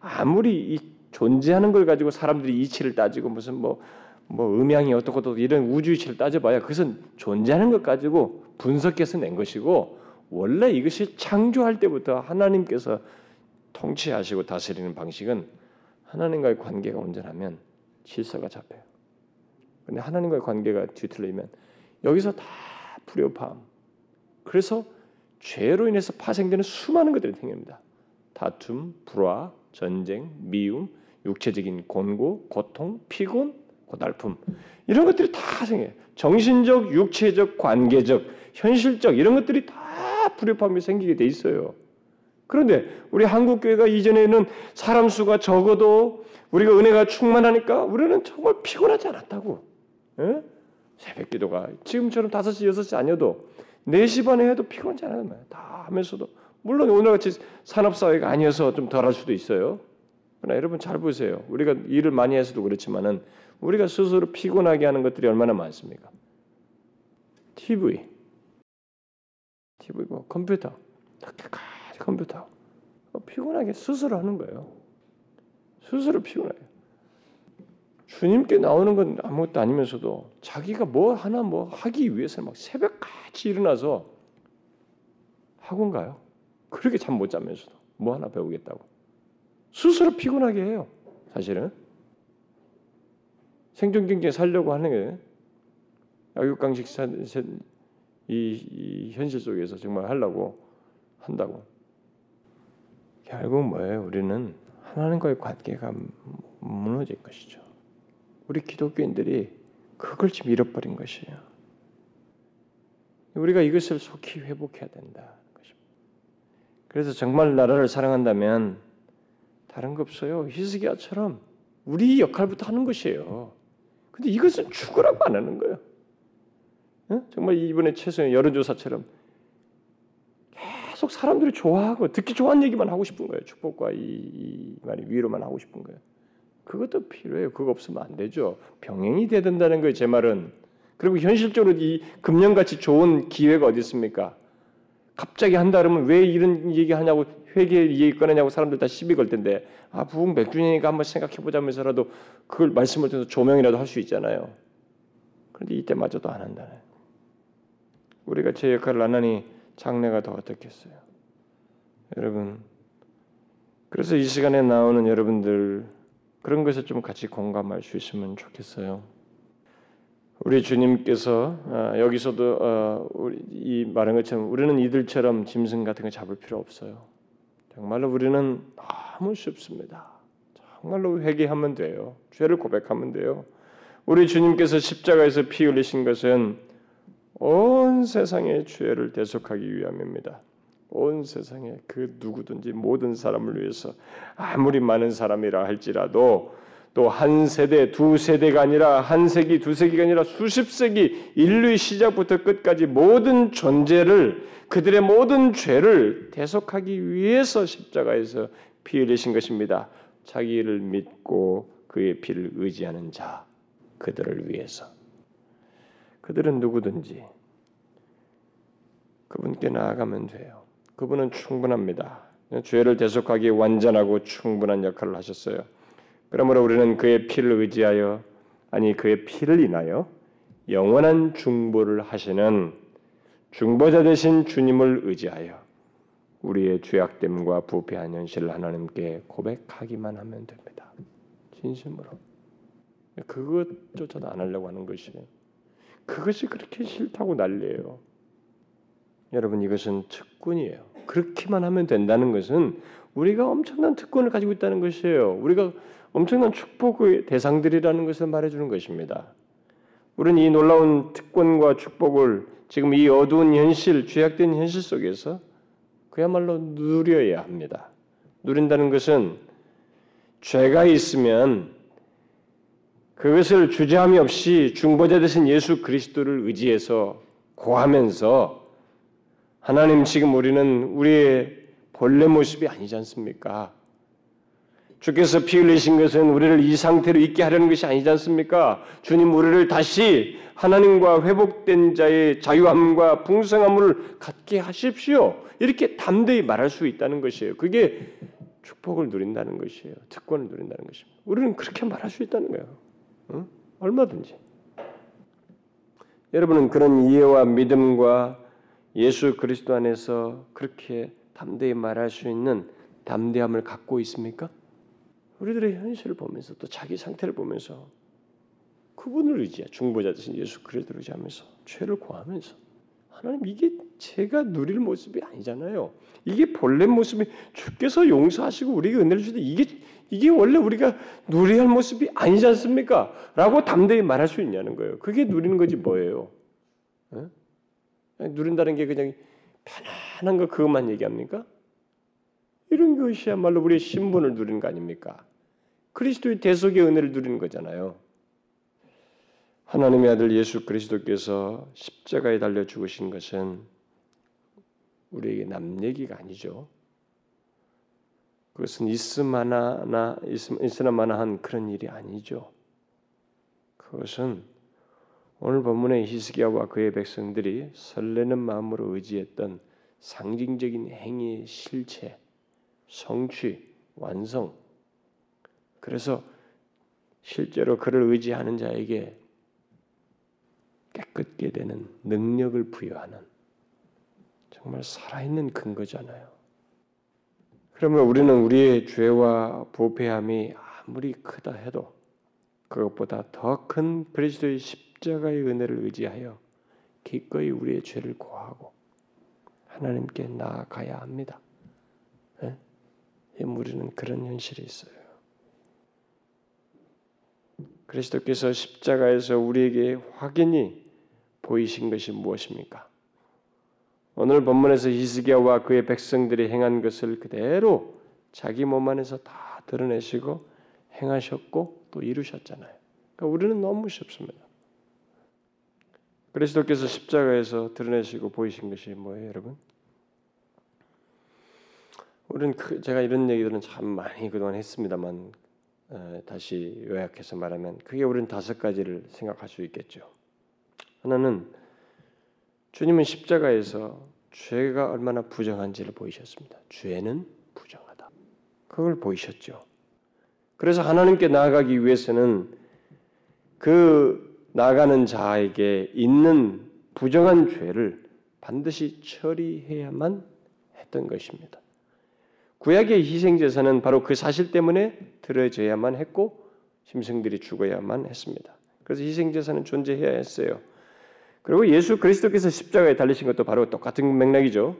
S1: 아무리 이 존재하는 걸 가지고 사람들이 이치를 따지고 무슨 뭐 뭐 음양이 어떻고 또 이런 우주 이치를 따져봐야 그것은 존재하는 것 가지고 분석해서 낸 것이고 원래 이것이 창조할 때부터 하나님께서 통치하시고 다스리는 방식은 하나님과의 관계가 온전하면 질서가 잡혀요. 근데 하나님과의 관계가 뒤틀리면 여기서 다 불협화음. 그래서 죄로 인해서 파생되는 수많은 것들이 생깁니다. 다툼, 불화, 전쟁, 미움, 육체적인 곤고, 고통, 피곤, 고달픔 이런 것들이 다 생겨요. 정신적, 육체적, 관계적, 현실적 이런 것들이 다 불협화음이 생기게 돼 있어요. 그런데 우리 한국 교회가 이전에는 사람 수가 적어도 우리가 은혜가 충만하니까 우리는 정말 피곤하지 않았다고. 에? 새벽 기도가 지금처럼 5시, 6시 아니어도 4시 반에 해도 피곤하지 않아요. 다 하면서도 물론 오늘같이 산업사회가 아니어서 좀 덜 할 수도 있어요. 그러나 여러분 잘 보세요. 우리가 일을 많이 해서도 그렇지만은 우리가 스스로 피곤하게 하는 것들이 얼마나 많습니까? TV, TV 뭐 컴퓨터, 컴퓨터 피곤하게 스스로 하는 거예요. 스스로 피곤해요. 주님께 나오는 건 아무것도 아니면서도 자기가 뭐 하나 뭐 하기 위해서 막 새벽같이 일어나서 학원 가요. 그렇게 잠 못 자면서도 뭐 하나 배우겠다고 스스로 피곤하게 해요. 사실은 생존 경쟁 살려고 하는 게 약육강식 이, 이 현실 속에서 정말 하려고 한다고 결국 뭐예요? 우리는 하나님과의 관계가 무너진 것이죠. 우리 기독교인들이 그걸 지금 잃어버린 것이에요. 우리가 이것을 속히 회복해야 된다. 그래서 정말 나라를 사랑한다면 다른 거 없어요. 히스기야처럼 우리 역할부터 하는 것이에요. 근데 이것은 죽으라고 안 하는 거예요. 정말 이번에 최소한 여론조사처럼 계속 사람들이 좋아하고 듣기 좋은 얘기만 하고 싶은 거예요. 축복과 이, 이 말이 위로만 하고 싶은 거예요. 그것도 필요해요. 그거 없으면 안 되죠. 병행이 돼야 된다는 거예요. 제 말은. 그리고 현실적으로 이 금년같이 좋은 기회가 어디 있습니까? 갑자기 한다 그러면 왜 이런 얘기 하냐고 회계 얘기 꺼내냐고 사람들 다 시비 걸 텐데 아 부흥 100주년이니까 한번 생각해 보자면서라도 그걸 말씀을 통해서 조명이라도 할 수 있잖아요. 그런데 이때마저도 안 한다네. 우리가 제 역할을 안 하니 장래가 더 어떻겠어요? 여러분 그래서 이 시간에 나오는 여러분들 그런 것에 좀 같이 공감할 수 있으면 좋겠어요. 우리 주님께서 아, 여기서도 어, 이 말한 것처럼 우리는 이들처럼 짐승 같은 거 잡을 필요 없어요. 정말로 우리는 너무 쉽습니다. 정말로 회개하면 돼요. 죄를 고백하면 돼요. 우리 주님께서 십자가에서 피 흘리신 것은 온 세상의 죄를 대속하기 위함입니다. 온 세상에 그 누구든지 모든 사람을 위해서 아무리 많은 사람이라 할지라도 또 한 세대, 두 세대가 아니라 한 세기, 두 세기가 아니라 수십 세기 인류의 시작부터 끝까지 모든 존재를 그들의 모든 죄를 대속하기 위해서 십자가에서 피 흘리신 것입니다. 자기를 믿고 그의 피를 의지하는 자 그들을 위해서 그들은 누구든지 그분께 나아가면 돼요. 그분은 충분합니다. 죄를 대속하기 완전하고 충분한 역할을 하셨어요. 그러므로 우리는 그의 피를 의지하여 아니 그의 피를 인하여 영원한 중보를 하시는 중보자 되신 주님을 의지하여 우리의 죄악됨과 부패한 현실을 하나님께 고백하기만 하면 됩니다. 진심으로. 그것조차도 안 하려고 하는 것이 그것이 그렇게 싫다고 난리예요. 여러분 이것은 특권이에요. 그렇게만 하면 된다는 것은 우리가 엄청난 특권을 가지고 있다는 것이에요. 우리가 엄청난 축복의 대상들이라는 것을 말해주는 것입니다. 우리는 이 놀라운 특권과 축복을 지금 이 어두운 현실, 죄악된 현실 속에서 그야말로 누려야 합니다. 누린다는 것은 죄가 있으면 그것을 주저함이 없이 중보자 되신 예수 그리스도를 의지해서 고하면서 하나님 지금 우리는 우리의 본래 모습이 아니지 않습니까? 주께서 피 흘리신 것은 우리를 이 상태로 있게 하려는 것이 아니지 않습니까? 주님 우리를 다시 하나님과 회복된 자의 자유함과 풍성함을 갖게 하십시오. 이렇게 담대히 말할 수 있다는 것이에요. 그게 축복을 누린다는 것이에요. 특권을 누린다는 것입니다. 우리는 그렇게 말할 수 있다는 거예요. 응? 얼마든지. 여러분은 그런 이해와 믿음과 예수 그리스도 안에서 그렇게 담대히 말할 수 있는 담대함을 갖고 있습니까? 우리들의 현실을 보면서 또 자기 상태를 보면서 그분을 의지해 중보자 되신 예수 그리스도를 의지하면서 죄를 고하면서 하나님 이게 제가 누릴 모습이 아니잖아요. 이게 본래 모습이 주께서 용서하시고 우리에게 은혜를 주되 이게 이게 원래 우리가 누려야 할 모습이 아니지 않습니까? 라고 담대히 말할 수 있냐는 거예요. 그게 누리는 거지 뭐예요? 네? 누린다는 게 그냥 편안한 거 그것만 얘기합니까? 이런 것이야말로 우리의 신분을 누리는 거 아닙니까? 그리스도의 대속의 은혜를 누리는 거잖아요. 하나님의 아들 예수 그리스도께서 십자가에 달려 죽으신 것은 우리에게 남 얘기가 아니죠. 그것은 있음하나 있으나마나한 그런 일이 아니죠. 그것은 오늘 본문의 히스기야와 그의 백성들이 설레는 마음으로 의지했던 상징적인 행위의 실체, 성취, 완성. 그래서 실제로 그를 의지하는 자에게 깨끗게 되는 능력을 부여하는 정말 살아있는 근거잖아요. 그러면 우리는 우리의 죄와 부패함이 아무리 크다 해도 그것보다 더 큰 그리스도의 십자가의 은혜를 의지하여 기꺼이 우리의 죄를 고하고 하나님께 나아가야 합니다. 네? 우리는 그런 현실이 있어요. 그리스도께서 십자가에서 우리에게 확연히 보이신 것이 무엇입니까? 오늘 본문에서 히스기야와 그의 백성들이 행한 것을 그대로 자기 몸 안에서 다 드러내시고 행하셨고 또 이루셨잖아요. 그러니까 우리는 너무 쉽습니다. 그리스도께서 십자가에서 드러내시고 보이신 것이 뭐예요, 여러분? 우리는 그, 제가 이런 얘기들은 참 많이 그동안 했습니다만 어, 다시 요약해서 말하면 그게 우리는 다섯 가지를 생각할 수 있겠죠. 하나는 주님은 십자가에서 죄가 얼마나 부정한지를 보이셨습니다. 죄는 부정하다. 그걸 보이셨죠. 그래서 하나님께 나아가기 위해서는 그 나가는 자에게 있는 부정한 죄를 반드시 처리해야만 했던 것입니다. 구약의 희생제사는 바로 그 사실 때문에 들어져야만 했고 심승들이 죽어야만 했습니다. 그래서 희생제사는 존재해야 했어요. 그리고 예수 그리스도께서 십자가에 달리신 것도 바로 똑같은 맥락이죠.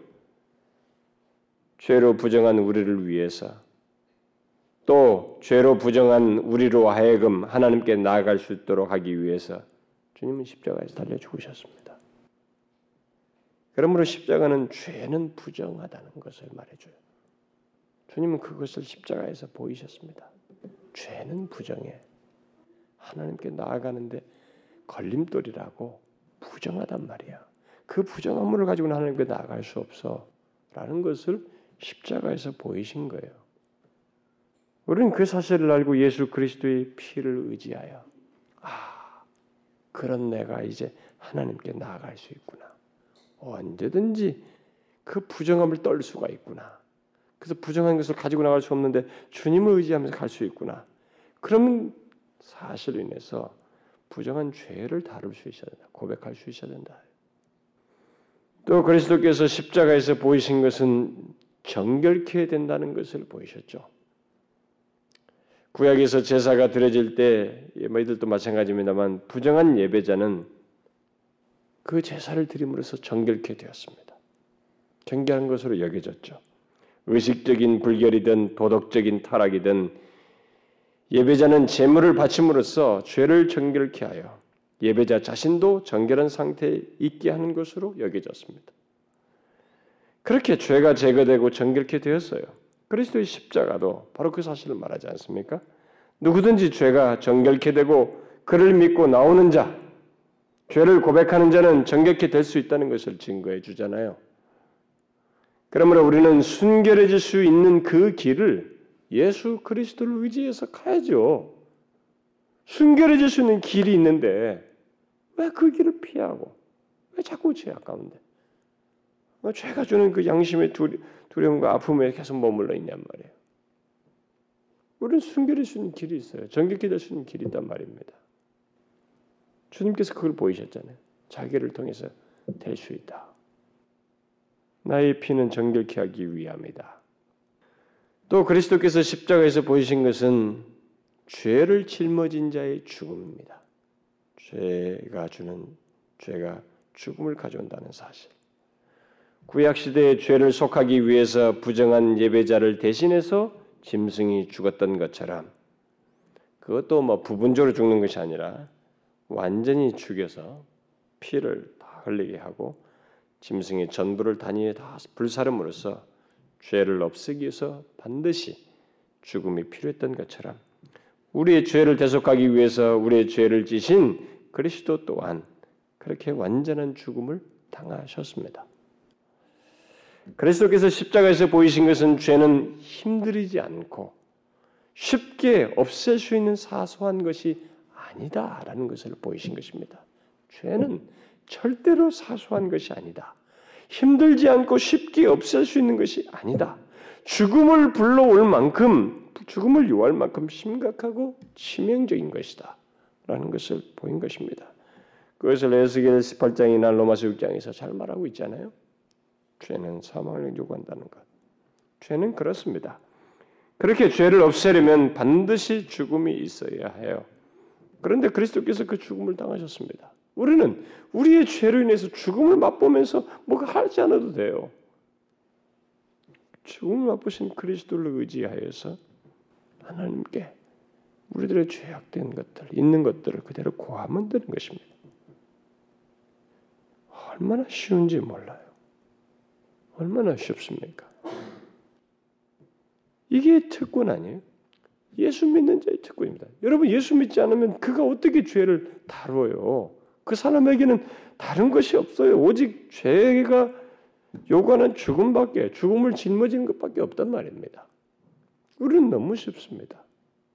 S1: 죄로 부정한 우리를 위해서 또 죄로 부정한 우리로 하여금 하나님께 나아갈 수 있도록 하기 위해서 주님은 십자가에서 달려 죽으셨습니다. 그러므로 십자가는 죄는 부정하다는 것을 말해줘요. 주님은 그것을 십자가에서 보이셨습니다. 죄는 부정해. 하나님께 나아가는데 걸림돌이라고 부정하단 말이야. 그 부정함을 가지고는 하나님께 나아갈 수 없어. 라는 것을 십자가에서 보이신 거예요. 우리는 그 사실을 알고 예수 그리스도의 피를 의지하여 아, 그런 내가 이제 하나님께 나아갈 수 있구나. 언제든지 그 부정함을 떨 수가 있구나. 그래서 부정한 것을 가지고 나갈 수 없는데 주님을 의지하면서 갈 수 있구나. 그런 사실로 인해서 부정한 죄를 다룰 수 있어야 된다. 고백할 수 있어야 된다. 또 그리스도께서 십자가에서 보이신 것은 정결케 된다는 것을 보이셨죠. 구약에서 제사가 드려질 때뭐 이들도 마찬가지입니다만 부정한 예배자는 그 제사를 드림으로써 정결케 되었습니다. 정결한 것으로 여겨졌죠. 의식적인 불결이든 도덕적인 타락이든 예배자는 제물을 바침으로써 죄를 정결케 하여 예배자 자신도 정결한 상태에 있게 하는 것으로 여겨졌습니다. 그렇게 죄가 제거되고 정결케 되었어요. 그리스도의 십자가도 바로 그 사실을 말하지 않습니까? 누구든지 죄가 정결케 되고 그를 믿고 나오는 자, 죄를 고백하는 자는 정결케 될 수 있다는 것을 증거해 주잖아요. 그러므로 우리는 순결해질 수 있는 그 길을 예수 그리스도를 의지해서 가야죠. 순결해질 수 있는 길이 있는데 왜 그 길을 피하고 왜 자꾸 죄 아까운데 왜 죄가 주는 그 양심의 두려 움과 아픔에 계속 머물러 있냔 말이에요. 우리는 순결할 수 있는 길이 있어요. 정결케 될수 있는 길이 있단 말입니다. 주님께서 그걸 보이셨잖아요. 자기를 통해서 될 수 있다. 나의 피는 정결케 하기 위함이다. 또 그리스도께서 십자가에서 보이신 것은 죄를 짊어진 자의 죽음입니다. 죄가 주는 죄가 죽음을 가져온다는 사실. 구약 시대의 죄를 속하기 위해서 부정한 예배자를 대신해서 짐승이 죽었던 것처럼 그것도 뭐 부분적으로 죽는 것이 아니라 완전히 죽여서 피를 다 흘리게 하고 짐승의 전부를 단위에 다 불사름으로써 죄를 없애기 위해서 반드시 죽음이 필요했던 것처럼 우리의 죄를 대속하기 위해서 우리의 죄를 지신 그리스도 또한 그렇게 완전한 죽음을 당하셨습니다. 그리스도께서 십자가에서 보이신 것은 죄는 힘들이지 않고 쉽게 없앨 수 있는 사소한 것이 아니다라는 것을 보이신 것입니다. 죄는 절대로 사소한 것이 아니다. 힘들지 않고 쉽게 없앨 수 있는 것이 아니다. 죽음을 불러올 만큼 죽음을 요할 만큼 심각하고 치명적인 것이다. 라는 것을 보인 것입니다. 그것을 에스겔 18장이나 로마서 6장에서 잘 말하고 있잖아요. 죄는 사망을 요구한다는 것. 죄는 그렇습니다. 그렇게 죄를 없애려면 반드시 죽음이 있어야 해요. 그런데 그리스도께서 그 죽음을 당하셨습니다. 우리는 우리의 죄로 인해서 죽음을 맛보면서 뭐가 하지 않아도 돼요. 죽음을 맛보신 그리스도를 의지하여서 하나님께 우리들의 죄악된 것들, 있는 것들을 그대로 고하면 되는 것입니다. 얼마나 쉬운지 몰라요. 얼마나 쉽습니까? 이게 특권 아니에요? 예수 믿는 자의 특권입니다. 여러분 예수 믿지 않으면 그가 어떻게 죄를 다뤄요? 그 사람에게는 다른 것이 없어요. 오직 죄가 요구하는 죽음밖에 죽음을 짊어지는 것밖에 없단 말입니다. 우리는 너무 쉽습니다.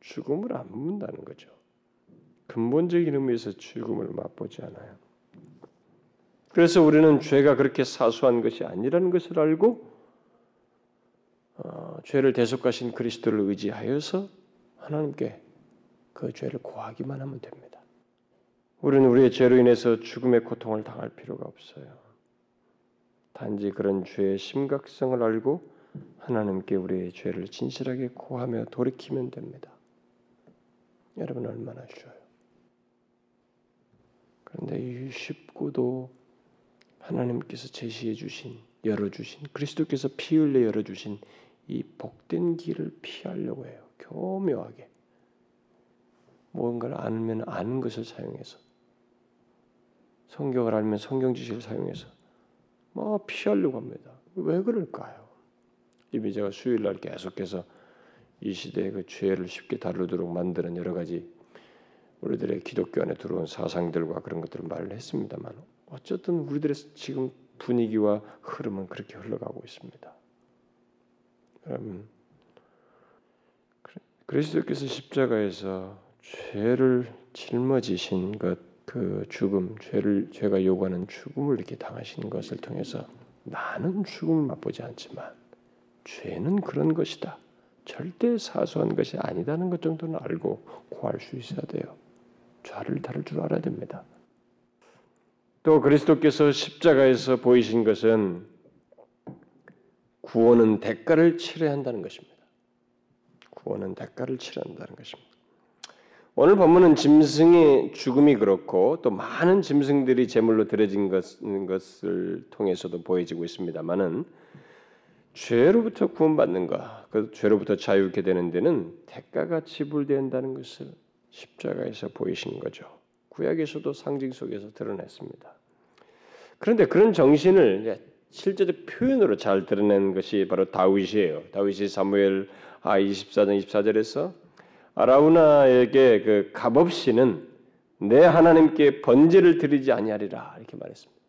S1: 죽음을 안 묻는다는 거죠. 근본적인 의미에서 죽음을 맛보지 않아요. 그래서 우리는 죄가 그렇게 사소한 것이 아니라는 것을 알고 어, 죄를 대속하신 그리스도를 의지하여서 하나님께 그 죄를 고하기만 하면 됩니다. 우리는 우리의 죄로 인해서 죽음의 고통을 당할 필요가 없어요. 단지 그런 죄의 심각성을 알고 하나님께 우리의 죄를 진실하게 고하며 돌이키면 됩니다. 여러분 얼마나 쉬워요. 그런데 이 쉽고도 하나님께서 제시해 주신 열어 주신 그리스도께서 피 흘려 열어 주신 이 복된 길을 피하려고 해요. 교묘하게 무언가를 알면 아는 것을 사용해서 성경을 알면 성경 지식을 사용해서 뭐 피하려고 합니다. 왜 그럴까요? 이미 제가 수요일 날 계속해서 이 시대의 그 죄를 쉽게 다루도록 만드는 여러 가지 우리들의 기독교 안에 들어온 사상들과 그런 것들을 말을 했습니다만 어쨌든 우리들의 지금 분위기와 흐름은 그렇게 흘러가고 있습니다. 음, 그리스도께서 십자가에서 죄를 짊어지신 것, 그 죽음, 죄를 죄가 요구하는 죽음을 이렇게 당하신 것을 통해서 나는 죽음을 맛보지 않지만 죄는 그런 것이다. 절대 사소한 것이 아니다는 것 정도는 알고 구할 수 있어야 돼요. 죄를 다룰 줄 알아야 됩니다. 또 그리스도께서 십자가에서 보이신 것은 구원은 대가를 치러야 한다는 것입니다. 구원은 대가를 치러야 한다는 것입니다. 오늘 본문은 짐승의 죽음이 그렇고 또 많은 짐승들이 제물로 드려진 것 을 통해서도 보여지고 있습니다만은 죄로부터 구원받는 것, 그 죄로부터 자유케 되는 데는 대가가 지불된다는 것을 십자가에서 보이신 거죠. 구약에서도 상징 속에서 드러냈습니다. 그런데 그런 정신을 실제적 표현으로 잘 드러낸 것이 바로 다윗이에요. 다윗이 사무엘 아 24장 24절에서 아라우나에게 그 값없이는 내 하나님께 번제를 드리지 아니하리라 이렇게 말했습니다.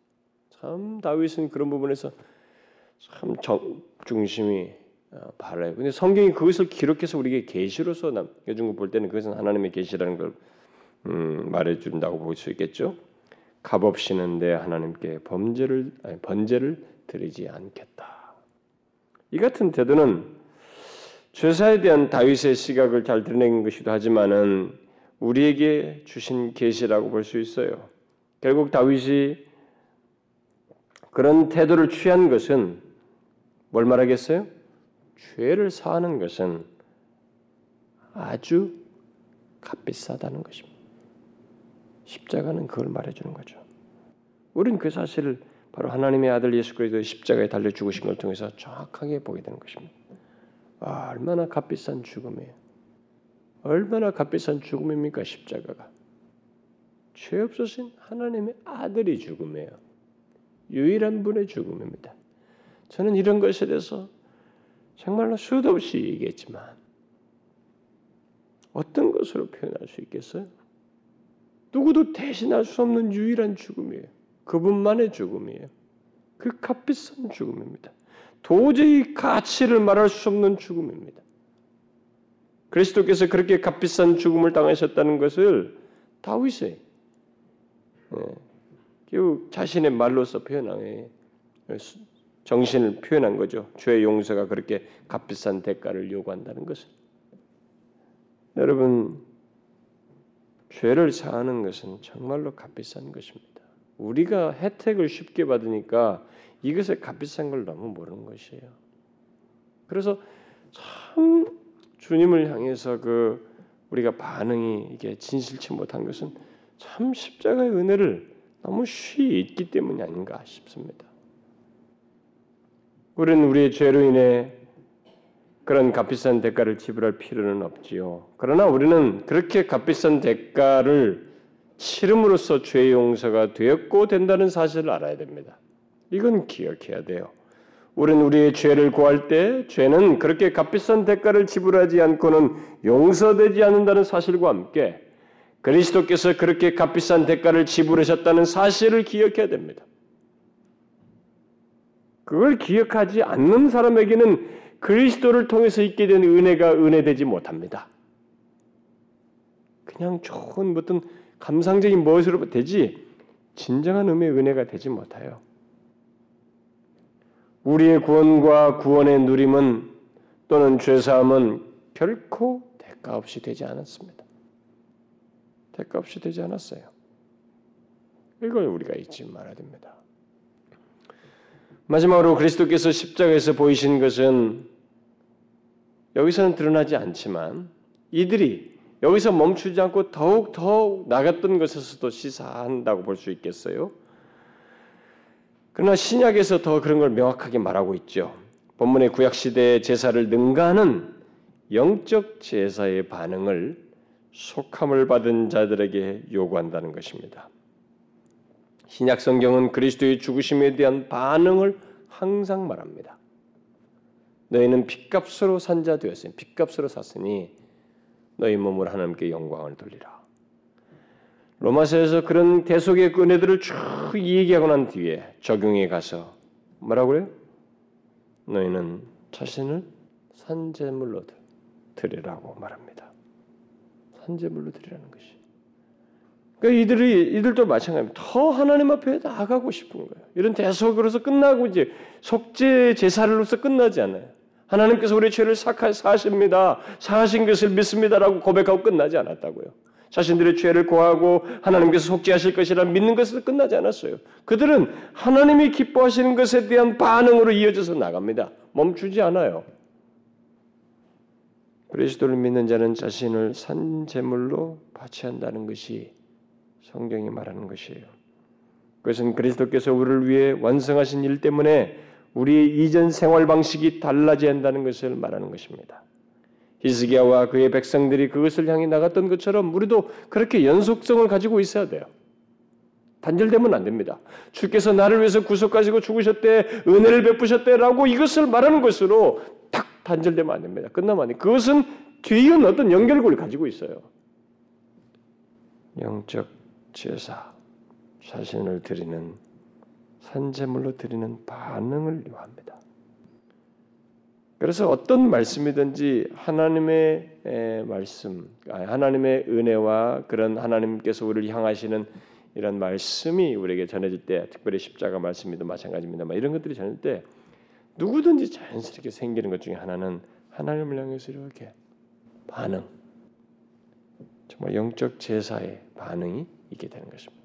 S1: 참 다윗은 그런 부분에서 참 정, 중심이 어, 바라요. 근데 성경이 그것을 기록해서 우리에게 계시로서 남겨준 거볼 때는 그것은 하나님의 계시라는 걸 음, 말해준다고 볼 수 있겠죠. 값없이는 내 하나님께 범죄를 아니, 번제를 드리지 않겠다. 이 같은 태도는 죄사에 대한 다윗의 시각을 잘 드러낸 것이기도 하지만은 우리에게 주신 계시라고 볼 수 있어요. 결국 다윗이 그런 태도를 취한 것은 뭘 말하겠어요? 죄를 사하는 것은 아주 값비싸다는 것입니다. 십자가는 그걸 말해주는 거죠. 우리는 그 사실을 바로 하나님의 아들 예수 그리스도의 십자가에 달려 죽으신 걸 통해서 정확하게 보게 되는 것입니다. 아, 얼마나 값비싼 죽음이에요. 얼마나 값비싼 죽음입니까 십자가가. 죄 없으신 하나님의 아들이 죽음이에요. 유일한 분의 죽음입니다. 저는 이런 것에 대해서 정말로 수도 없이 얘기했지만 어떤 것으로 표현할 수 있겠어요? 누구도 대신할 수 없는 유일한 죽음이에요. 그분만의 죽음이에요. 그 값비싼 죽음입니다. 도저히 가치를 말할 수 없는 죽음입니다. 그리스도께서 그렇게 값비싼 죽음을 당하셨다는 것을 다윗이 예, 자신의 말로서 표현한 정신을 표현한 거죠. 죄의 용서가 그렇게 값비싼 대가를 요구한다는 것은 여러분 죄를 사하는 것은 정말로 값비싼 것입니다. 우리가 혜택을 쉽게 받으니까 이것의 값비싼 걸 너무 모르는 것이에요. 그래서 참 주님을 향해서 그 우리가 반응이 이게 진실치 못한 것은 참 십자가의 은혜를 너무 쉬이 잊기 때문이 아닌가 싶습니다. 우리는 우리의 죄로 인해 그런 값비싼 대가를 지불할 필요는 없지요. 그러나 우리는 그렇게 값비싼 대가를 치름으로써 죄 용서가 되었고 된다는 사실을 알아야 됩니다. 이건 기억해야 돼요. 우리는 우리의 죄를 구할 때 죄는 그렇게 값비싼 대가를 지불하지 않고는 용서되지 않는다는 사실과 함께 그리스도께서 그렇게 값비싼 대가를 지불하셨다는 사실을 기억해야 됩니다. 그걸 기억하지 않는 사람에게는 그리스도를 통해서 있게 된 은혜가 은혜되지 못합니다. 그냥 좋은 어떤 감상적인 무엇으로 되지 진정한 의미의 은혜가 되지 못해요. 우리의 구원과 구원의 누림은 또는 죄사함은 결코 대가 없이 되지 않았습니다. 대가 없이 되지 않았어요. 이걸 우리가 잊지 말아야 됩니다. 마지막으로 그리스도께서 십자가에서 보이신 것은 여기서는 드러나지 않지만 이들이 여기서 멈추지 않고 더욱 더 나갔던 것에서도 시사한다고 볼 수 있겠어요. 그러나 신약에서 더 그런 걸 명확하게 말하고 있죠. 본문의 구약 시대의 제사를 능가하는 영적 제사의 반응을 속함을 받은 자들에게 요구한다는 것입니다. 신약 성경은 그리스도의 죽으심에 대한 반응을 항상 말합니다. 너희는 핏값으로 산 자 되었으니 핏값으로 샀으니 너희 몸을 하나님께 영광을 돌리라. 로마서에서 그런 대속의 은혜들을 쭉 얘기하고 난 뒤에 적용해 가서 뭐라고 그래요? 너희는 자신을 산재물로 드리라고 말합니다. 산재물로 드리라는 것이. 그러니까 이들이 이들도 마찬가지입니다. 더 하나님 앞에 나가고 싶은 거예요. 이런 대속으로서 끝나고 이제 속죄 제사로서 끝나지 않아요. 하나님께서 우리 죄를 사하십니다. 사하신 것을 믿습니다라고 고백하고 끝나지 않았다고요. 자신들의 죄를 고하고 하나님께서 속죄하실 것이라 믿는 것을 끝나지 않았어요. 그들은 하나님이 기뻐하시는 것에 대한 반응으로 이어져서 나갑니다. 멈추지 않아요. 그리스도를 믿는 자는 자신을 산 제물로 바치한다는 것이 성경이 말하는 것이에요. 그것은 그리스도께서 우리를 위해 완성하신 일 때문에 우리의 이전 생활 방식이 달라져야 한다는 것을 말하는 것입니다. 히스기야와 그의 백성들이 그것을 향해 나갔던 것처럼 우리도 그렇게 연속성을 가지고 있어야 돼요. 단절되면 안 됩니다. 주께서 나를 위해서 구속하시고 죽으셨대, 은혜를 베푸셨대라고 이것을 말하는 것으로 탁 단절되면 안 됩니다. 끝나면 안 돼. 그것은 뒤은 어떤 연결고리를 가지고 있어요. 영적 제사, 자신을 드리는 산재물로 드리는 반응을 요합니다. 그래서 어떤 말씀이든지 하나님의 말씀, 하나님의 은혜와 그런 하나님께서 우리를 향하시는 이런 말씀이 우리에게 전해질 때, 특별히 십자가 말씀이도 마찬가지입니다. 이런 것들이 전해질 때 누구든지 자연스럽게 생기는 것 중에 하나는 하나님을 향해서 이렇게 반응, 정말 영적 제사의 반응이 있게 되는 것입니다.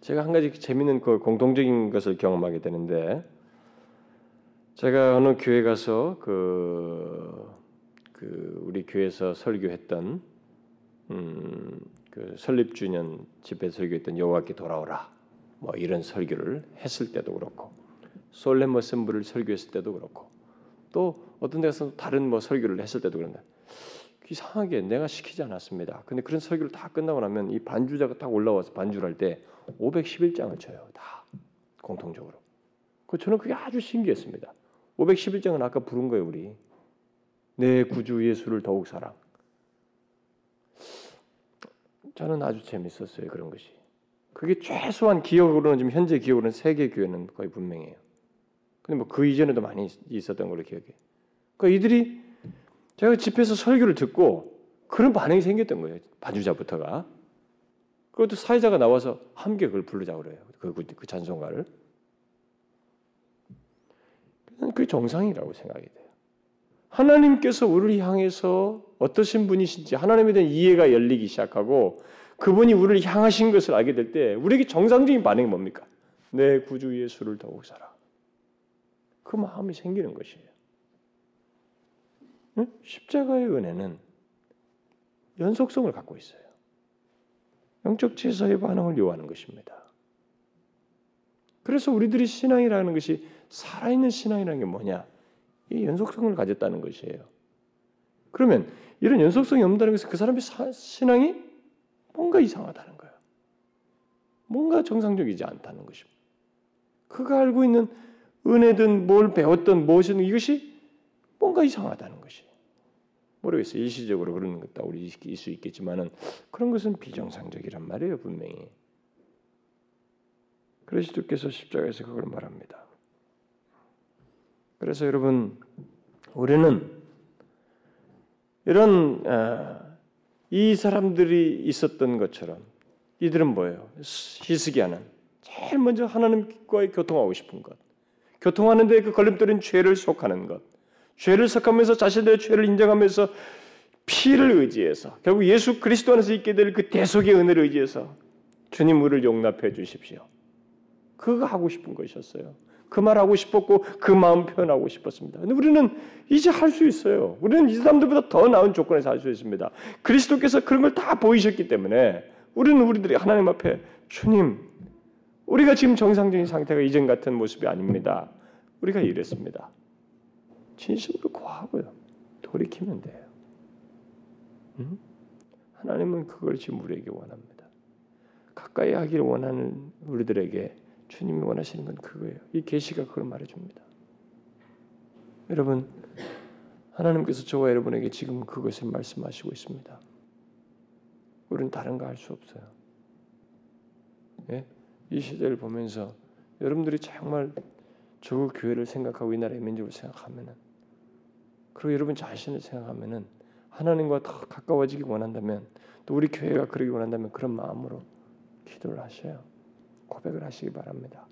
S1: 제가 한 가지 재밌는 그 공통적인 것을 경험하게 되는데 제가 어느 교회 가서 그, 그 우리 교회에서 설교했던 음, 그 설립 주년 집회 설교했던 여호와께 돌아오라 뭐 이런 설교를 했을 때도 그렇고 어셈블을 설교했을 때도 그렇고 또 어떤 데서 다른 뭐 설교를 했을 때도 그런데 이상하게 내가 시키지 않았습니다. 근데 그런 설교를 다 끝나고 나면 이 반주자가 딱 올라와서 반주를 할 때 511장을 쳐요. 다 공통적으로. 그 저는 그게 아주 신기했습니다. 511장은 아까 부른 거예요, 우리. 내 구주 예수를 더욱 사랑. 저는 아주 재밌었어요, 그런 것이. 그게 최소한 기억으로는 지금 현재 기억으로는 세계 교회는 거의 분명해요.
S2: 근데 뭐 그 이전에도 많이 있었던 걸로 기억해. 그러니까 이들이 제가 집에서 설교를 듣고 그런 반응이 생겼던 거예요. 반주자부터가. 그것도 사회자가 나와서 함께 그걸 부르자 그래요. 그, 그, 그 찬송가를. 그게 정상이라고 생각이 돼요. 하나님께서 우리를 향해서 어떠신 분이신지 하나님에 대한 이해가 열리기 시작하고 그분이 우리를 향하신 것을 알게 될 때 우리에게 정상적인 반응이 뭡니까? 내 구주 예수를 더욱 사랑. 그 마음이 생기는 것이에요. 응? 십자가의 은혜는 연속성을 갖고 있어요. 영적 제사의 반응을 요하는 것입니다. 그래서 우리들이 신앙이라는 것이 살아있는 신앙이라는 게 뭐냐? 이 연속성을 가졌다는 것이에요. 그러면 이런 연속성이 없다는 것은 그 사람의 신앙이 뭔가 이상하다는 거예요. 뭔가 정상적이지 않다는 것입니다. 그가 알고 있는 은혜든 뭘 배웠든 무엇이든 이것이 뭔가 이상하다는 것이. 모르겠어요. 일시적으로 그런 것도 우리 있을 수 있겠지만은 그런 것은 비정상적이란 말이에요, 분명히. 그리스도께서 십자가에서 그걸 말합니다. 그래서 여러분 우리는 이런 아, 이 사람들이 있었던 것처럼 이들은 뭐예요? 희스기야는 제일 먼저 하나님과의 교통하고 싶은 것, 교통하는데 그 걸림돌인 죄를 속하는 것, 죄를 속하면서 자신들의 죄를 인정하면서 피를 의지해서 결국 예수 그리스도 안에서 있게 될 그 대속의 은혜를 의지해서 주님 우리를 용납해 주십시오. 그거 하고 싶은 것이었어요. 그 말하고 싶었고 그 마음 표현하고 싶었습니다. 근데 우리는 이제 할 수 있어요. 우리는 이 사람들보다 더 나은 조건에서 할 수 있습니다. 그리스도께서 그런 걸 다 보이셨기 때문에 우리는 우리들이 하나님 앞에 주님, 우리가 지금 정상적인 상태가 이전 같은 모습이 아닙니다. 우리가 이랬습니다. 진심으로 고하고요. 돌이키면 돼요. 응? 하나님은 그걸 지금 우리에게 원합니다. 가까이 하기를 원하는 우리들에게 주님이 원하시는 건 그거예요. 이 계시가 그걸 말해줍니다. 여러분, 하나님께서 저와 여러분에게 지금 그것을 말씀하시고 있습니다. 우리는 다른 거 할 수 없어요. 예? 이 시대를 보면서 여러분들이 정말 저 교회를 생각하고 이 나라의 민족을 생각하면은 그리고 여러분 자신을 생각하면은 하나님과 더 가까워지기 원한다면 또 우리 교회가 그러기 원한다면 그런 마음으로 기도를 하셔요. 고백을 하시기 바랍니다.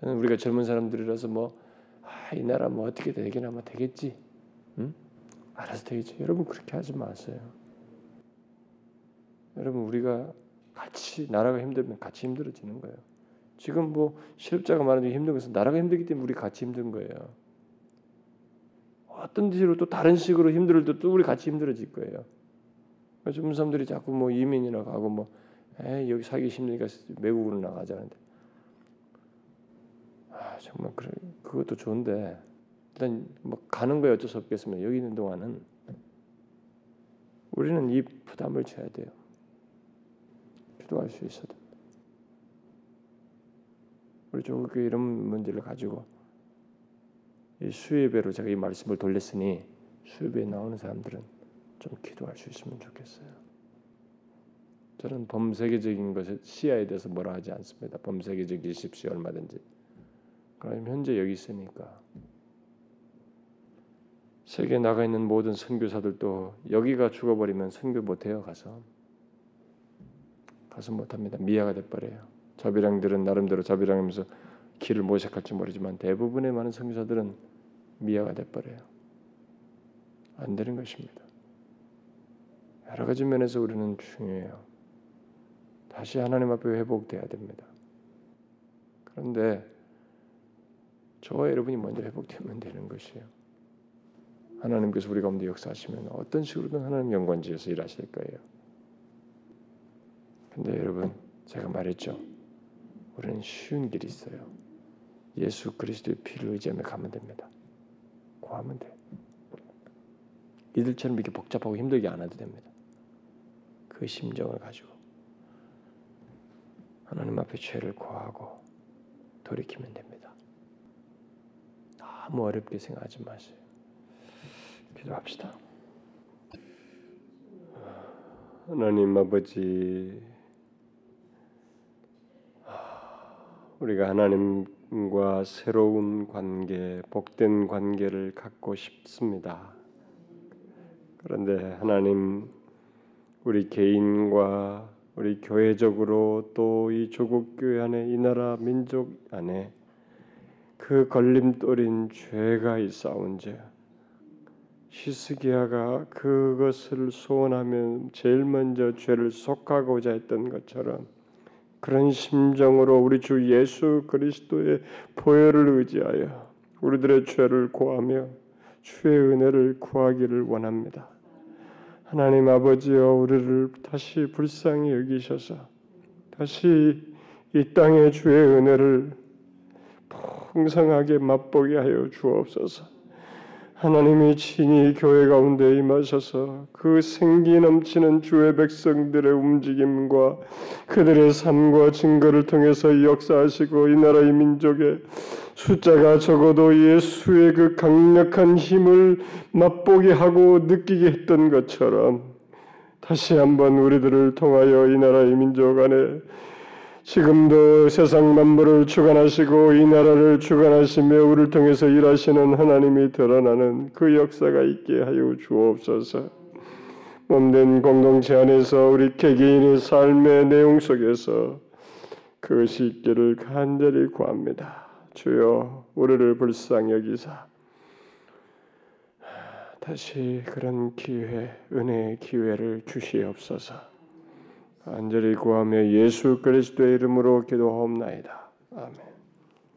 S2: 저는 우리가 젊은 사람들이라서 뭐, 아, 이 나라 뭐 어떻게 되긴 하면 되겠지. 응? 알아서 되겠지. 여러분 그렇게 하지 마세요. 여러분 우리가 같이 나라가 힘들면 같이 힘들어지는 거예요. 지금 뭐 실업자가 많은데 힘든 것은 나라가 힘들기 때문에 우리 같이 힘든 거예요. 어떤 식으로 또 다른 식으로 힘들 때또 우리 같이 힘들어질 거예요. 젊은 사람들이 자꾸 뭐 이민이나 가고 뭐 에이, 여기 살기 힘드니까 외국으로 나가자는데 아, 정말 그래 그것도 좋은데 일단 뭐 가는 거에 어쩔 수 없겠으면 여기 있는 동안은 우리는 이 부담을 져야 돼요. 기도할 수 됩니다. 우리 조국교회 이런 문제를 가지고 이 수예배로 제가 이 말씀을 돌렸으니 수예배에 나오는 사람들은 좀 기도할 수 있으면 좋겠어요. 저는 범세계적인 것에 시야에 대해서 뭐라 하지 않습니다. 범세계적이십시오 얼마든지. 그럼 현재 여기 있으니까 세계에 나가 있는 모든 선교사들도 여기가 죽어버리면 선교 못해요 가서 가서 못합니다. 미아가 돼버려요. 자비랑들은 나름대로 자비랑하면서 길을 모색할지 모르지만 대부분의 많은 선교사들은 미아가 돼버려요. 안 되는 것입니다. 여러 가지 면에서 우리는 중요해요. 다시 하나님 앞에 회복돼야 됩니다. 그런데 저와 여러분이 먼저 회복되면 되는 것이에요. 하나님께서 우리 가운데 역사하시면 어떤 식으로든 하나님 영광지에서 일하실 거예요. 근데 여러분 제가 말했죠. 우리는 쉬운 길이 있어요. 예수 그리스도의 피를 의지하며 가면 됩니다. 구하면 돼. 이들처럼 이렇게 복잡하고 힘들게 안 해도 됩니다. 그 심정을 가지고 하나님 앞에 죄를 고하고 돌이키면 됩니다. 너무 어렵게 생각하지 마세요. 기도합시다. 하나님 아버지, 우리가 하나님 하나님과 새로운 관계, 복된 관계를 갖고 싶습니다. 그런데 하나님 우리 개인과 우리 교회적으로 또 이 조국 교회 안에 이 나라 민족 안에 그 걸림돌인 죄가 있사온즉 히스기야가 그것을 소원하면 제일 먼저 죄를 속하고자 했던 것처럼 그런 심정으로 우리 주 예수 그리스도의 보혈을 의지하여 우리들의 죄를 고하며 주의 은혜를 구하기를 원합니다. 하나님 아버지여 우리를 다시 불쌍히 여기셔서 다시 이 땅의 주의 은혜를 풍성하게 맛보게 하여 주옵소서. 하나님이 친히 교회 가운데 임하셔서 그 생기 넘치는 주의 백성들의 움직임과 그들의 삶과 증거를 통해서 역사하시고 이 나라의 민족의 숫자가 적어도 예수의 그 강력한 힘을 맛보게 하고 느끼게 했던 것처럼 다시 한번 우리들을 통하여 이 나라의 민족 안에 지금도 세상 만물을 주관하시고 이 나라를 주관하시며 우리를 통해서 일하시는 하나님이 드러나는 그 역사가 있게 하여 주옵소서. 몸된 공동체 안에서 우리 개개인의 삶의 내용 속에서 그것이 있기를 간절히 구합니다. 주여 우리를 불쌍히 여기사 다시 그런 기회, 은혜의 기회를 주시옵소서. 간절히 구하며 예수 그리스도의 이름으로 기도하옵나이다. 아멘.